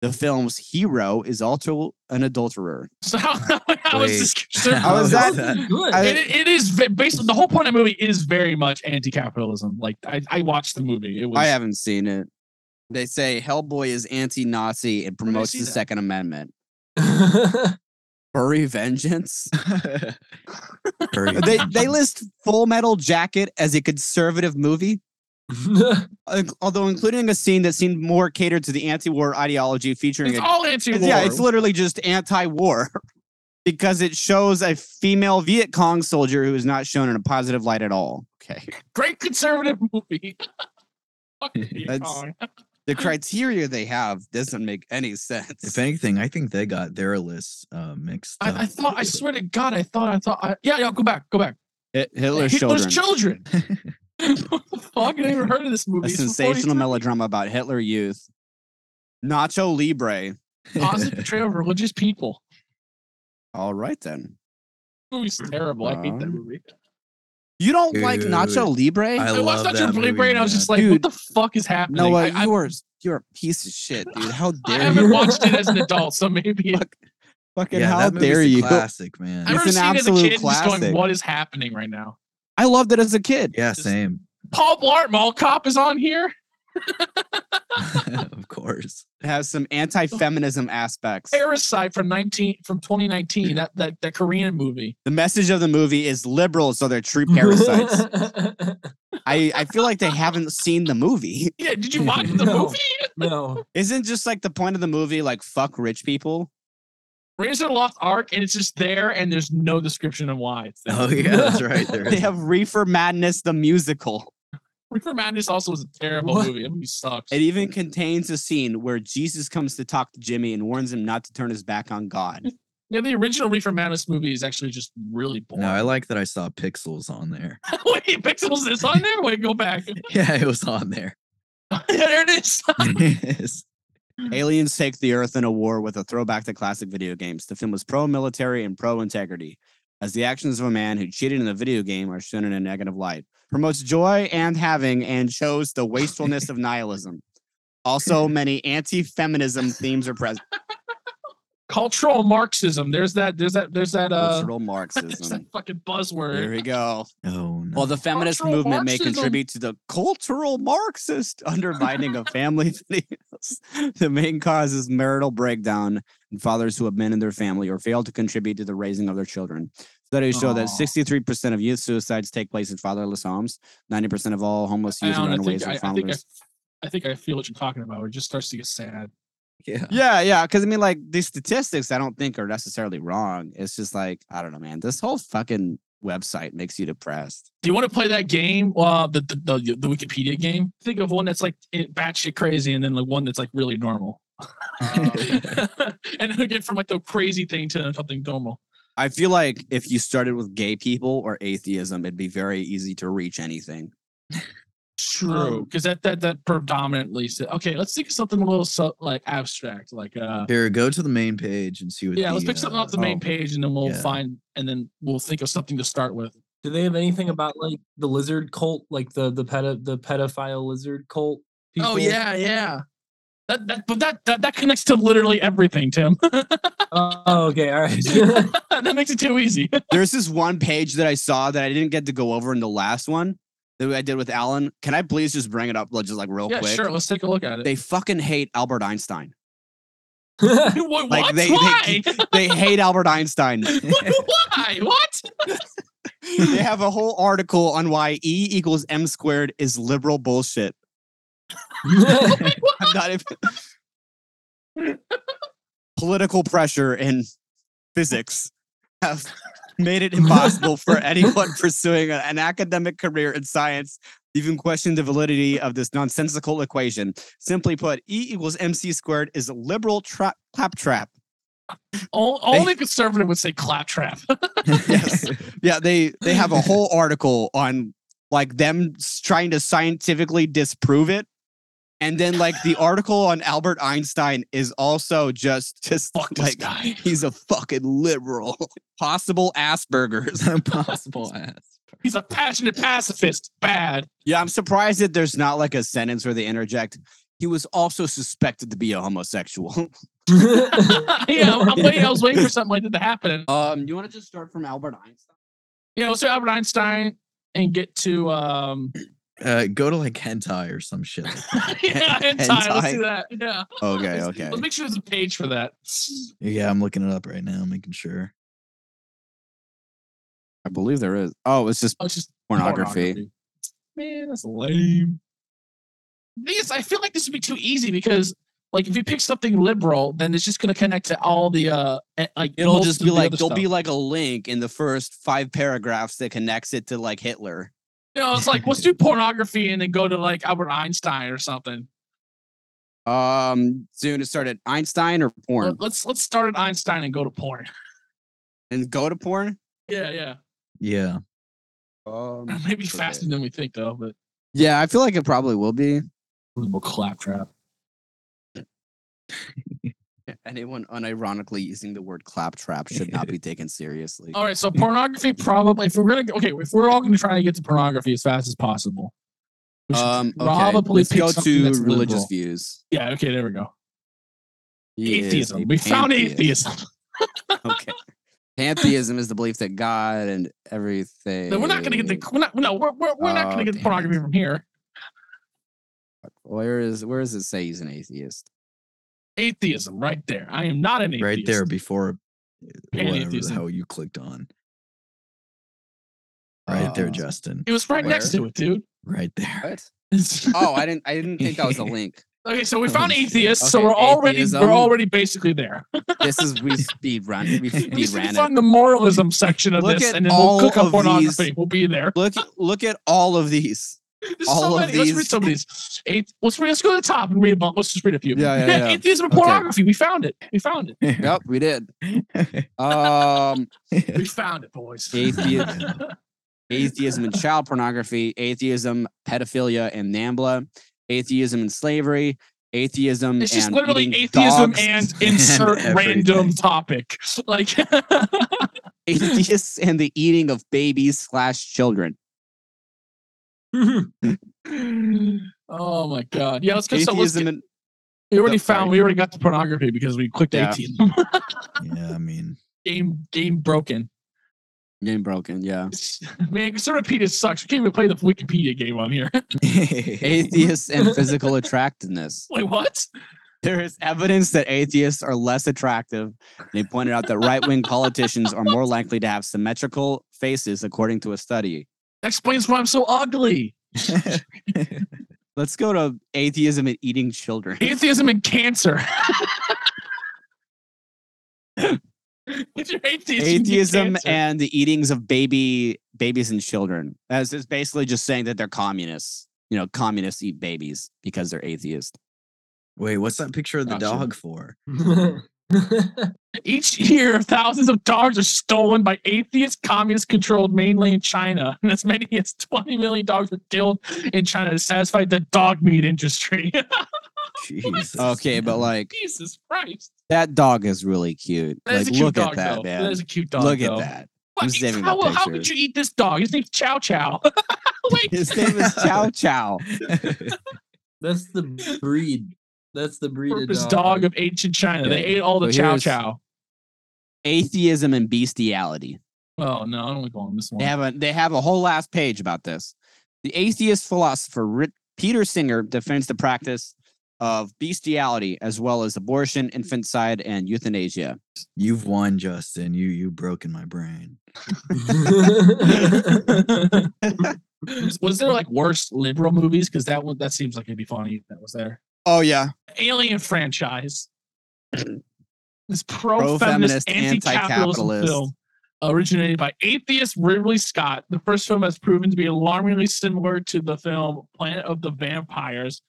The film's hero is also an adulterer. <laughs> So how, <laughs> how is this Wait, conservative? <laughs> How is How that- is good? I- it, it is ve- based the whole point of the movie is very much anti-capitalism. Like I, I watched the movie. It was I haven't seen it. They say Hellboy is anti-Nazi and Where did I promotes the that? Second Amendment. Furry vengeance. <laughs> They they list Full Metal Jacket as a conservative movie, <laughs> although including a scene that seemed more catered to the anti-war ideology, featuring it's a all anti-war. yeah, it's literally just anti-war <laughs> because it shows a female Viet Cong soldier who is not shown in a positive light at all. Okay, great conservative movie. Fuck Viet That's- Cong. The criteria they have doesn't make any sense. If anything, I think they got their list uh, mixed up. I, I thought. I swear to God, I thought. I thought. I, yeah, yeah. Go back. Go back. Hit- Hitler's, Hitler's children. children. what <laughs> <laughs> the fuck? I never heard of this movie. a It's sensational melodrama about Hitler Youth. Nacho Libre. Positive <laughs> portrayal of religious people. All right then. movie's terrible. I hate that Uh, movie. You don't like Nacho Libre? I I watched Nacho Libre movie, and I was just like, Dude. what the fuck is happening? no, I, uh, I, you're you're a piece of shit, dude. How dare you? I dare haven't you? watched it as an <laughs> adult, so maybe Fuck, fucking Yeah, how that movie's dare a you? Classic, man. I It's remember an seeing it as a kid and just going, what is happening right now? I loved it as a kid. yeah, Just- same. Paul Blart Mall Cop is on here. <laughs> of course. It has some anti-feminism aspects. Parasite from 19 from 2019. That that that Korean movie. The message of the movie is liberal, so they're true <laughs> parasites. <laughs> I, I feel like they haven't seen the movie. Yeah, did you watch the No. movie? no. Isn't just like the point of the movie like fuck rich people? Raiders of the Lost Ark, and it's just there, and there's no description of why it's there. Oh yeah, that's right. There They have Reefer Madness the musical. Reefer Madness also was a terrible What? movie. That movie sucks. It even contains a scene where Jesus comes to talk to Jimmy and warns him not to turn his back on God. <laughs> yeah, the original Reefer Madness movie is actually just really boring. No, I like that I saw Pixels on there. <laughs> Wait, Pixels is on there. Wait, go back. <laughs> Yeah, it was on there. there it is. Yes. Aliens take the Earth in a war with a throwback to classic video games. The film was pro-military and pro-integrity, as the actions of a man who cheated in a video game are shown in a negative light. Promotes joy and having and shows the wastefulness of nihilism. Also, <laughs> many anti-feminism themes are present. <laughs> Cultural Marxism. There's that. There's that. There's that. Uh, Cultural <laughs> there's Marxism. that fucking Here buzzword. we go. Oh no. Well, the feminist Cultural movement may contribute to the cultural Marxist undermining of family videos. The main cause is marital breakdown and fathers who abandon their family or fail to contribute to the raising of their children. Studies show that Aw. 63% of youth suicides take place in fatherless homes. 90% of all homeless youth Alan, are I runaways think, from I, I think I, fathers. I think I feel what you're talking about. It just starts to get sad. yeah. Yeah, yeah. Because I mean, like these statistics, I don't think are necessarily wrong. It's just like I don't know, man. This whole fucking website makes you depressed. Do you want to play that game? Uh, the, the the the Wikipedia game. Think of one that's like it- batshit crazy, and then like one that's like really normal. <laughs> <laughs> and then get from like the crazy thing to something normal. I feel like if you started with gay people or atheism, it'd be very easy to reach anything. True, Um, because that that that predominantly said. Okay, let's think of something a little so, like abstract, like uh. Here, go to the main page and see what. Yeah, let's the, pick something uh, off the main oh, page, and then we'll yeah. find, and then we'll think of something to start with. Do they have anything about like the lizard cult, like the the pedo the pedophile lizard cult? People? Oh yeah, yeah. That, that but that, that that connects to literally everything, Tim. <laughs> Oh, okay. All right. <laughs> <laughs> that makes it too easy. There's this one page that I saw that I didn't get to go over in the last one that I did with Alan. Can I please just bring it up, just like real yeah, quick? sure. Let's take a look at it. They fucking hate Albert Einstein. what? like, what? they- they- They hate Albert Einstein. Why? What? they have a whole article on why E equals M squared is liberal bullshit. <laughs> <laughs> I'm not even. <laughs> Political pressure and physics have made it impossible for anyone pursuing an academic career in science to even question the validity of this nonsensical equation. Simply put, E equals MC squared is a liberal trap claptrap. O- Only a conservative would say claptrap. Yes. Yeah, they they have a whole article on like them trying to scientifically disprove it. And then like the article on Albert Einstein is also just just Fuck this like guy. <laughs> he's a fucking liberal. Possible Asperger's. <laughs> Impossible ass. He's a passionate pacifist. Bad. Yeah, I'm surprised that there's not like a sentence where they interject. He was also suspected to be a homosexual. <laughs> yeah, I'm, I'm waiting. I was waiting for something like that to happen. um, you want to just start from Albert Einstein? Yeah, let's do Albert Einstein and get to um. Uh, go to like hentai or some shit. Like <laughs> yeah, <laughs> hentai. Let's hentai. do that. Yeah. Okay, okay. Let's make sure there's a page for that. yeah, I'm looking it up right now, making sure. I believe there is. Oh, it's just Oh, it's just pornography. Man, that's lame. Thing is, I feel like this would be too easy because, like, if you pick something liberal, then it's just going to connect to all the uh, like It'll just be the like other there'll be like a link in the first five paragraphs that connects it to like Hitler. You know, it's like let's do pornography and then go to like Albert Einstein or something. Um, soon to start at Einstein or porn Let- Let's let's start at Einstein and go to porn. and go to porn. Yeah, yeah. Yeah. Um, <laughs> Maybe okay. faster than we think though, but yeah, I feel like it probably will be. we'll claptrap. Anyone unironically using the word claptrap should not be <laughs> taken seriously. All right, so pornography probably. If we're gonna okay, if we're all gonna try to get to pornography as fast as possible, Um, okay, probably let's go to religious liberal. views. Yeah. Okay. There we go. He atheism. We found atheism. okay. Pantheism is the belief that God and everything. No, we're not gonna get the. We're not. No, we're, we're, we're not Oh, gonna get the pornography from here. Where is where does it say he's an atheist? Atheism, right there. I am not an atheist. right there before uh, whatever the hell you clicked on. Right there, Uh, Justin. It was right next to it, dude. Right there. What? <laughs> Oh, I didn't I didn't think that was a <laughs> link. okay, so we found <laughs> Okay, atheists, so we're already atheism. we're already basically there. This is we speed run. We We speed just ran find it. the moralism section of Look this, and then all we'll click on of pornography. these- We'll be there. Look look at all of these. There's all so of many. Let's read these- some of these. Eight, let's, read, let's go to the top and read a bunch. Let's just read a few. of Yeah, yeah, <laughs> yeah. Atheism and Okay. pornography. We found it. We found it. <laughs> Yep, we did. <laughs> Um We found it, boys. Atheist- atheism and child pornography, atheism, pedophilia and NAMBLA, atheism and slavery, atheism It's just and literally atheism dogs, and insert And random topic. Like, atheists and the eating of babies slash children. <laughs> oh my god. Yeah, let's go. So let's get, and we already sorry. found. We already got the pornography because we clicked Yeah. atheism. <laughs> yeah, I mean, game game broken. game broken, yeah. It's- Man, Wikipedia sucks. We can't even play the Wikipedia game on here. <laughs> Atheists and physical attractiveness. Wait, what? There is evidence that atheists are less attractive. They pointed out that right wing politicians are more likely to have symmetrical faces, according to a study. That explains why I'm so ugly. <laughs> Let's go to atheism and eating children. Atheism and cancer. <laughs> if you're atheist, Atheism cancer. and the eatings of baby babies and children. As it's basically just saying that they're communists. You know, communists eat babies because they're atheist. Wait, what's that picture of the Gotcha. dog for? <laughs> <laughs> Each year, thousands of dogs are stolen by atheist, communist controlled mainland China. And as many as 20 million dogs are killed in China to satisfy the dog meat industry. <laughs> Jesus. Okay, but like Jesus Christ. that dog is really cute. That is like cute look dog, at that, though. man. That is a cute dog. look though. at that. I'm saving how, that how could you eat this dog? His name's Chow Chow. <laughs> Wait. His name is Chow Chow. That's the breed. That's the breed of dog. dog of ancient China. They ate all the so Chow Chow. Atheism and bestiality. Oh no, I don't want to go on this one. They have a they have a whole last page about this. The atheist philosopher Rit- Peter Singer defends the practice of bestiality as well as abortion, infanticide, and euthanasia. You've won, Justin. You you broken my brain. <laughs> was there like worse liberal movies? Because that one that seems like it'd be funny if that was there. Oh yeah, Alien franchise. <clears throat> This Pro-feminist, pro-feminist, anti-capitalism anti-capitalist. film originated by atheist Ridley Scott. The first film has proven to be alarmingly similar to the film Planet of the Vampires,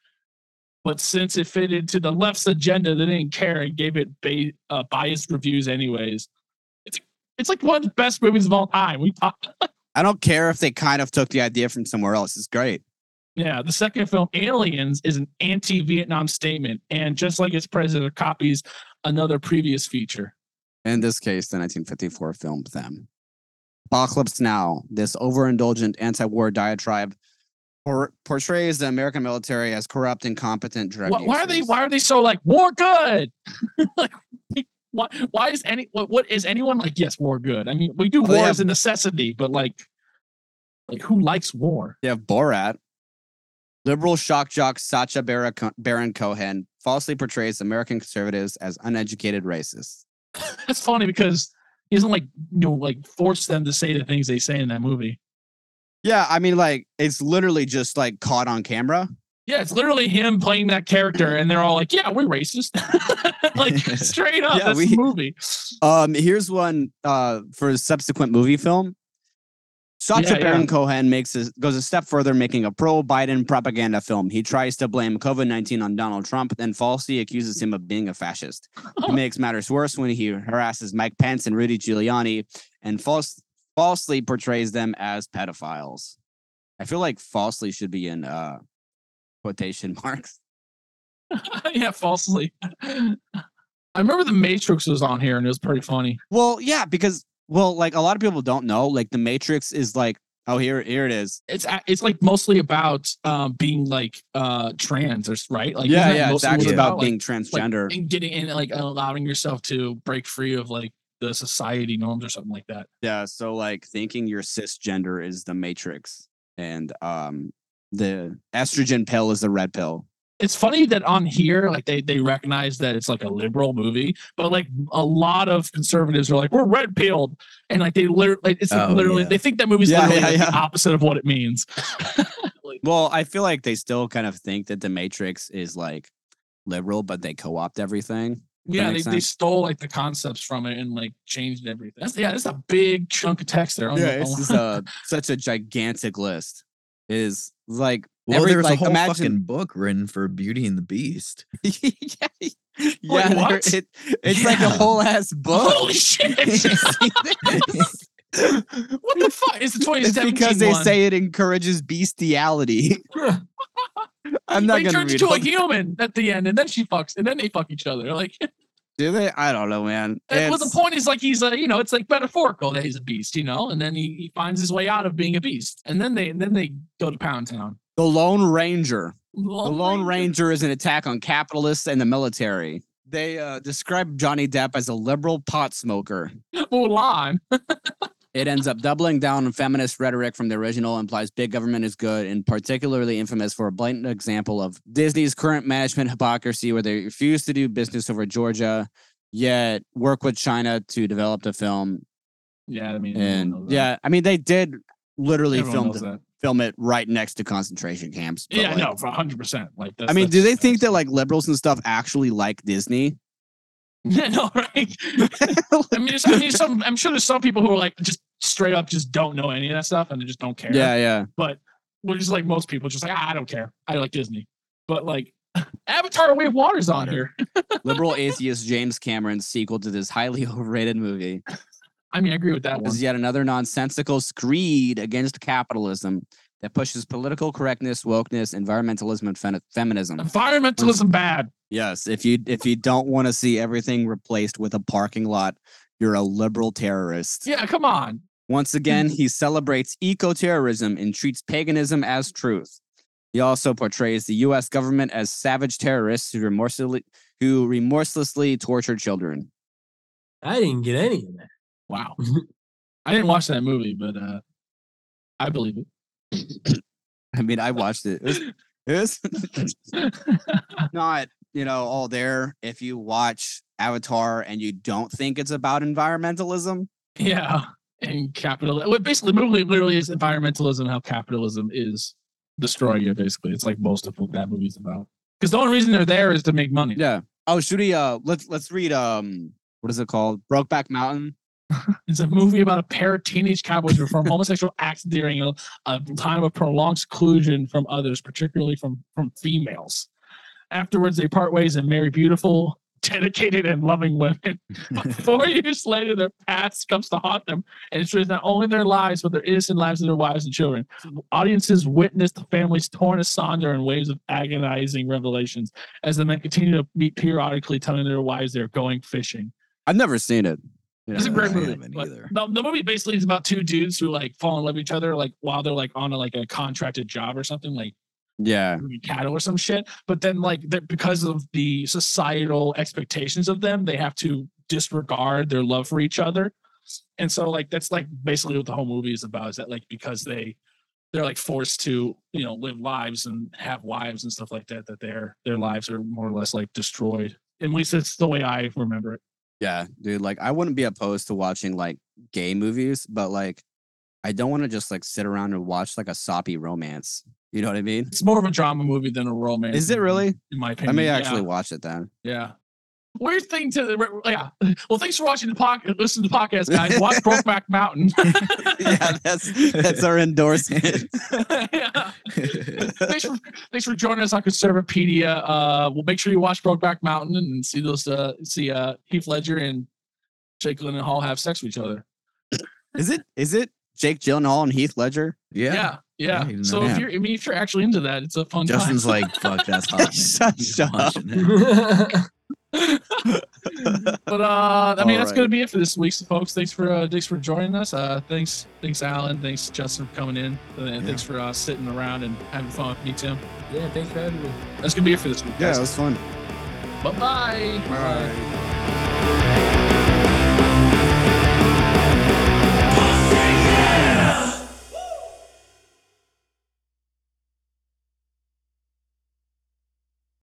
but since it fit into the left's agenda, they didn't care and gave it ba- uh, biased reviews anyways. It's it's like one of the best movies of all time. We I don't care if they kind of took the idea from somewhere else. It's great. Yeah, the second film, Aliens, is an anti-Vietnam statement, and just like its president, copies another previous feature. In this case, the 1954 film Them. Apocalypse Now. This overindulgent anti-war diatribe por- portrays the American military as corrupt, incompetent drug Why, why are they? Why are they so like war good? <laughs> like, why? Why is any? What, what is anyone like? Yes, war good. I mean, we do Well, war have- as a necessity, but like, like who likes war? They have Borat. Liberal shock jock Sacha Baron Cohen falsely portrays American conservatives as uneducated racists. That's funny because he doesn't like you know like force them to say the things they say in that movie. Yeah, I mean, like it's literally just like caught on camera. Yeah, it's literally him playing that character, and they're all like, "Yeah, we're racist." <laughs> like <laughs> straight up, Yeah, that's we- the movie. Um, here's one uh for a subsequent movie film. Sacha Yeah, Baron yeah. Cohen makes a, goes a step further, making a pro-Biden propaganda film. He tries to blame COVID-19 on Donald Trump, then falsely accuses him of being a fascist. He <laughs> makes matters worse when he harasses Mike Pence and Rudy Giuliani, and false, falsely portrays them as pedophiles. I feel like falsely should be in uh quotation <laughs> marks. <laughs> yeah, falsely. I remember the Matrix was on here and it was pretty funny. Well, yeah, because well, like a lot of people don't know, like the Matrix is like, oh here, here it is. It's it's like mostly about um being like uh trans or right? Like yeah, yeah, it's actually about like- being like, transgender. and getting in like allowing yourself to break free of like the society norms or something like that. yeah, so like thinking you're cisgender is the Matrix, and um, the estrogen pill is the red pill. It's funny that on here, like they they recognize that it's like a liberal movie, but like a lot of conservatives are like, we're red pilled, and like they literally, like, it's like Oh, literally, yeah. they think that movie's Yeah, literally yeah, like, the opposite of what it means. <laughs> Like, Well, I feel like they still kind of think that the Matrix is like liberal, but they co-opt everything. yeah, they, they stole like the concepts from it and like changed everything. That's, yeah, that's a big chunk of text there. on Yeah, the- it's oh a such a gigantic list. It is like Well, every there's like a whole imagine fucking book written for Beauty and the Beast. <laughs> yeah, yeah it, it's like a whole ass book. Holy shit! <laughs> <laughs> what the fuck is the it's 2017 because they one? say it encourages bestiality. I'm not they gonna turn read into a human at the end, and then she fucks, and then they fuck each other. Like, Do they? I don't know, man. well, the point is like he's a, you know, it's like metaphorical that he's a beast, you know, and then he, he finds his way out of being a beast, and then they, and then they go to Pound Town. The Lone Ranger. The The Lone Ranger is an attack on capitalists and the military. They uh, describe Johnny Depp as a liberal pot smoker. Mulan. <laughs> It ends up doubling down on feminist rhetoric from the original, implies big government is good, and particularly infamous for a blatant example of Disney's current management hypocrisy, where they refuse to do business over Georgia, yet work with China to develop the film. Yeah, I mean, And yeah, I mean, they did literally film the, that. Film it right next to concentration camps. Yeah, like, no, for hundred percent. Like, that's, I mean, do they think that like liberals and stuff actually like Disney? <laughs> Yeah, no, right? <laughs> I mean, I mean, some. I'm sure there's some people who are like just straight up just don't know any of that stuff and they just don't care. Yeah, yeah. but we're just like most people, just like ah, I don't care. I like Disney, but like <laughs> Avatar: Way of Water's on here. Liberal atheist James Cameron's sequel to this highly overrated movie I mean, I agree with that one. is yet another nonsensical screed against capitalism that pushes political correctness, wokeness, environmentalism, and fen- feminism. Environmentalism bad. Yes, if you if you don't want to see everything replaced with a parking lot, you're a liberal terrorist. Yeah, come on. Once again, he celebrates eco-terrorism and treats paganism as truth. He also portrays the U.S. government as savage terrorists who remorselessly who remorselessly torture children. I didn't get any of that. Wow. <laughs> I didn't watch that movie, but uh I believe it. I mean, I watched it. It was, it was <laughs> not, you know, all there. If you watch Avatar and you don't think it's about environmentalism, yeah, and capitalism. Well, basically, the movie literally is environmentalism. How capitalism is destroying you. Basically, it's like most of what that movie's about. Because the only reason they're there is to make money. yeah. Oh, should we? Uh, let's let's read. Um, what is it called? Brokeback Mountain. It's a movie about a pair of teenage cowboys who perform homosexual acts during a, a time of prolonged seclusion from others, particularly from from females. Afterwards, they part ways and marry beautiful, dedicated, and loving women. <laughs> But four years later, their past comes to haunt them and destroys not only their lives, but their innocent lives of their wives and children. Audiences witness the families torn asunder in waves of agonizing revelations as the men continue to meet periodically, telling their wives they're going fishing. I've never seen it. It's a great movie. either. The, the movie basically is about two dudes who like fall in love with each other, like while they're like on a like a contracted job or something, like Yeah. moving cattle or some shit. But then like because of the societal expectations of them, they have to disregard their love for each other. And so like that's like basically what the whole movie is about. Is that like because they they're like forced to you know live lives and have wives and stuff like that that their their lives are more or less like destroyed. At least that's the way I remember it. Yeah, dude. Like, I wouldn't be opposed to watching like gay movies, but like, I don't want to just like sit around and watch like a soppy romance. You know what I mean? It's more of a drama movie than a romance. Is it really? In my opinion, I may yeah. actually watch it then. Yeah. Weird thing to yeah. Well, thanks for watching the podcast. Listen to the podcast, guys. Watch Brokeback Mountain. <laughs> yeah, that's that's our endorsement. yeah. Thanks for thanks for joining us on Conservapedia. Uh, we'll make sure you watch Brokeback Mountain and see those uh see uh Heath Ledger and Jake Gyllenhaal have sex with each other. is it? Is it Jake Gyllenhaal and Heath Ledger? Yeah, Yeah. yeah. I so know if you're I mean if you're actually into that, it's a fun Justin's time. like, fuck, that's hot. Man. <laughs> Shut- shut up. <laughs> watching <laughs> it. But uh, I mean, that's Alright. gonna be it for this week, so folks. Thanks for uh, thanks for joining us. Uh, thanks, thanks, Alan. Thanks, Justin, for coming in, and thanks for uh, sitting around and having fun with me, Tim. Yeah, thanks for having me. That's gonna be it for this week. Yeah, it was fun. Bye bye. Bye.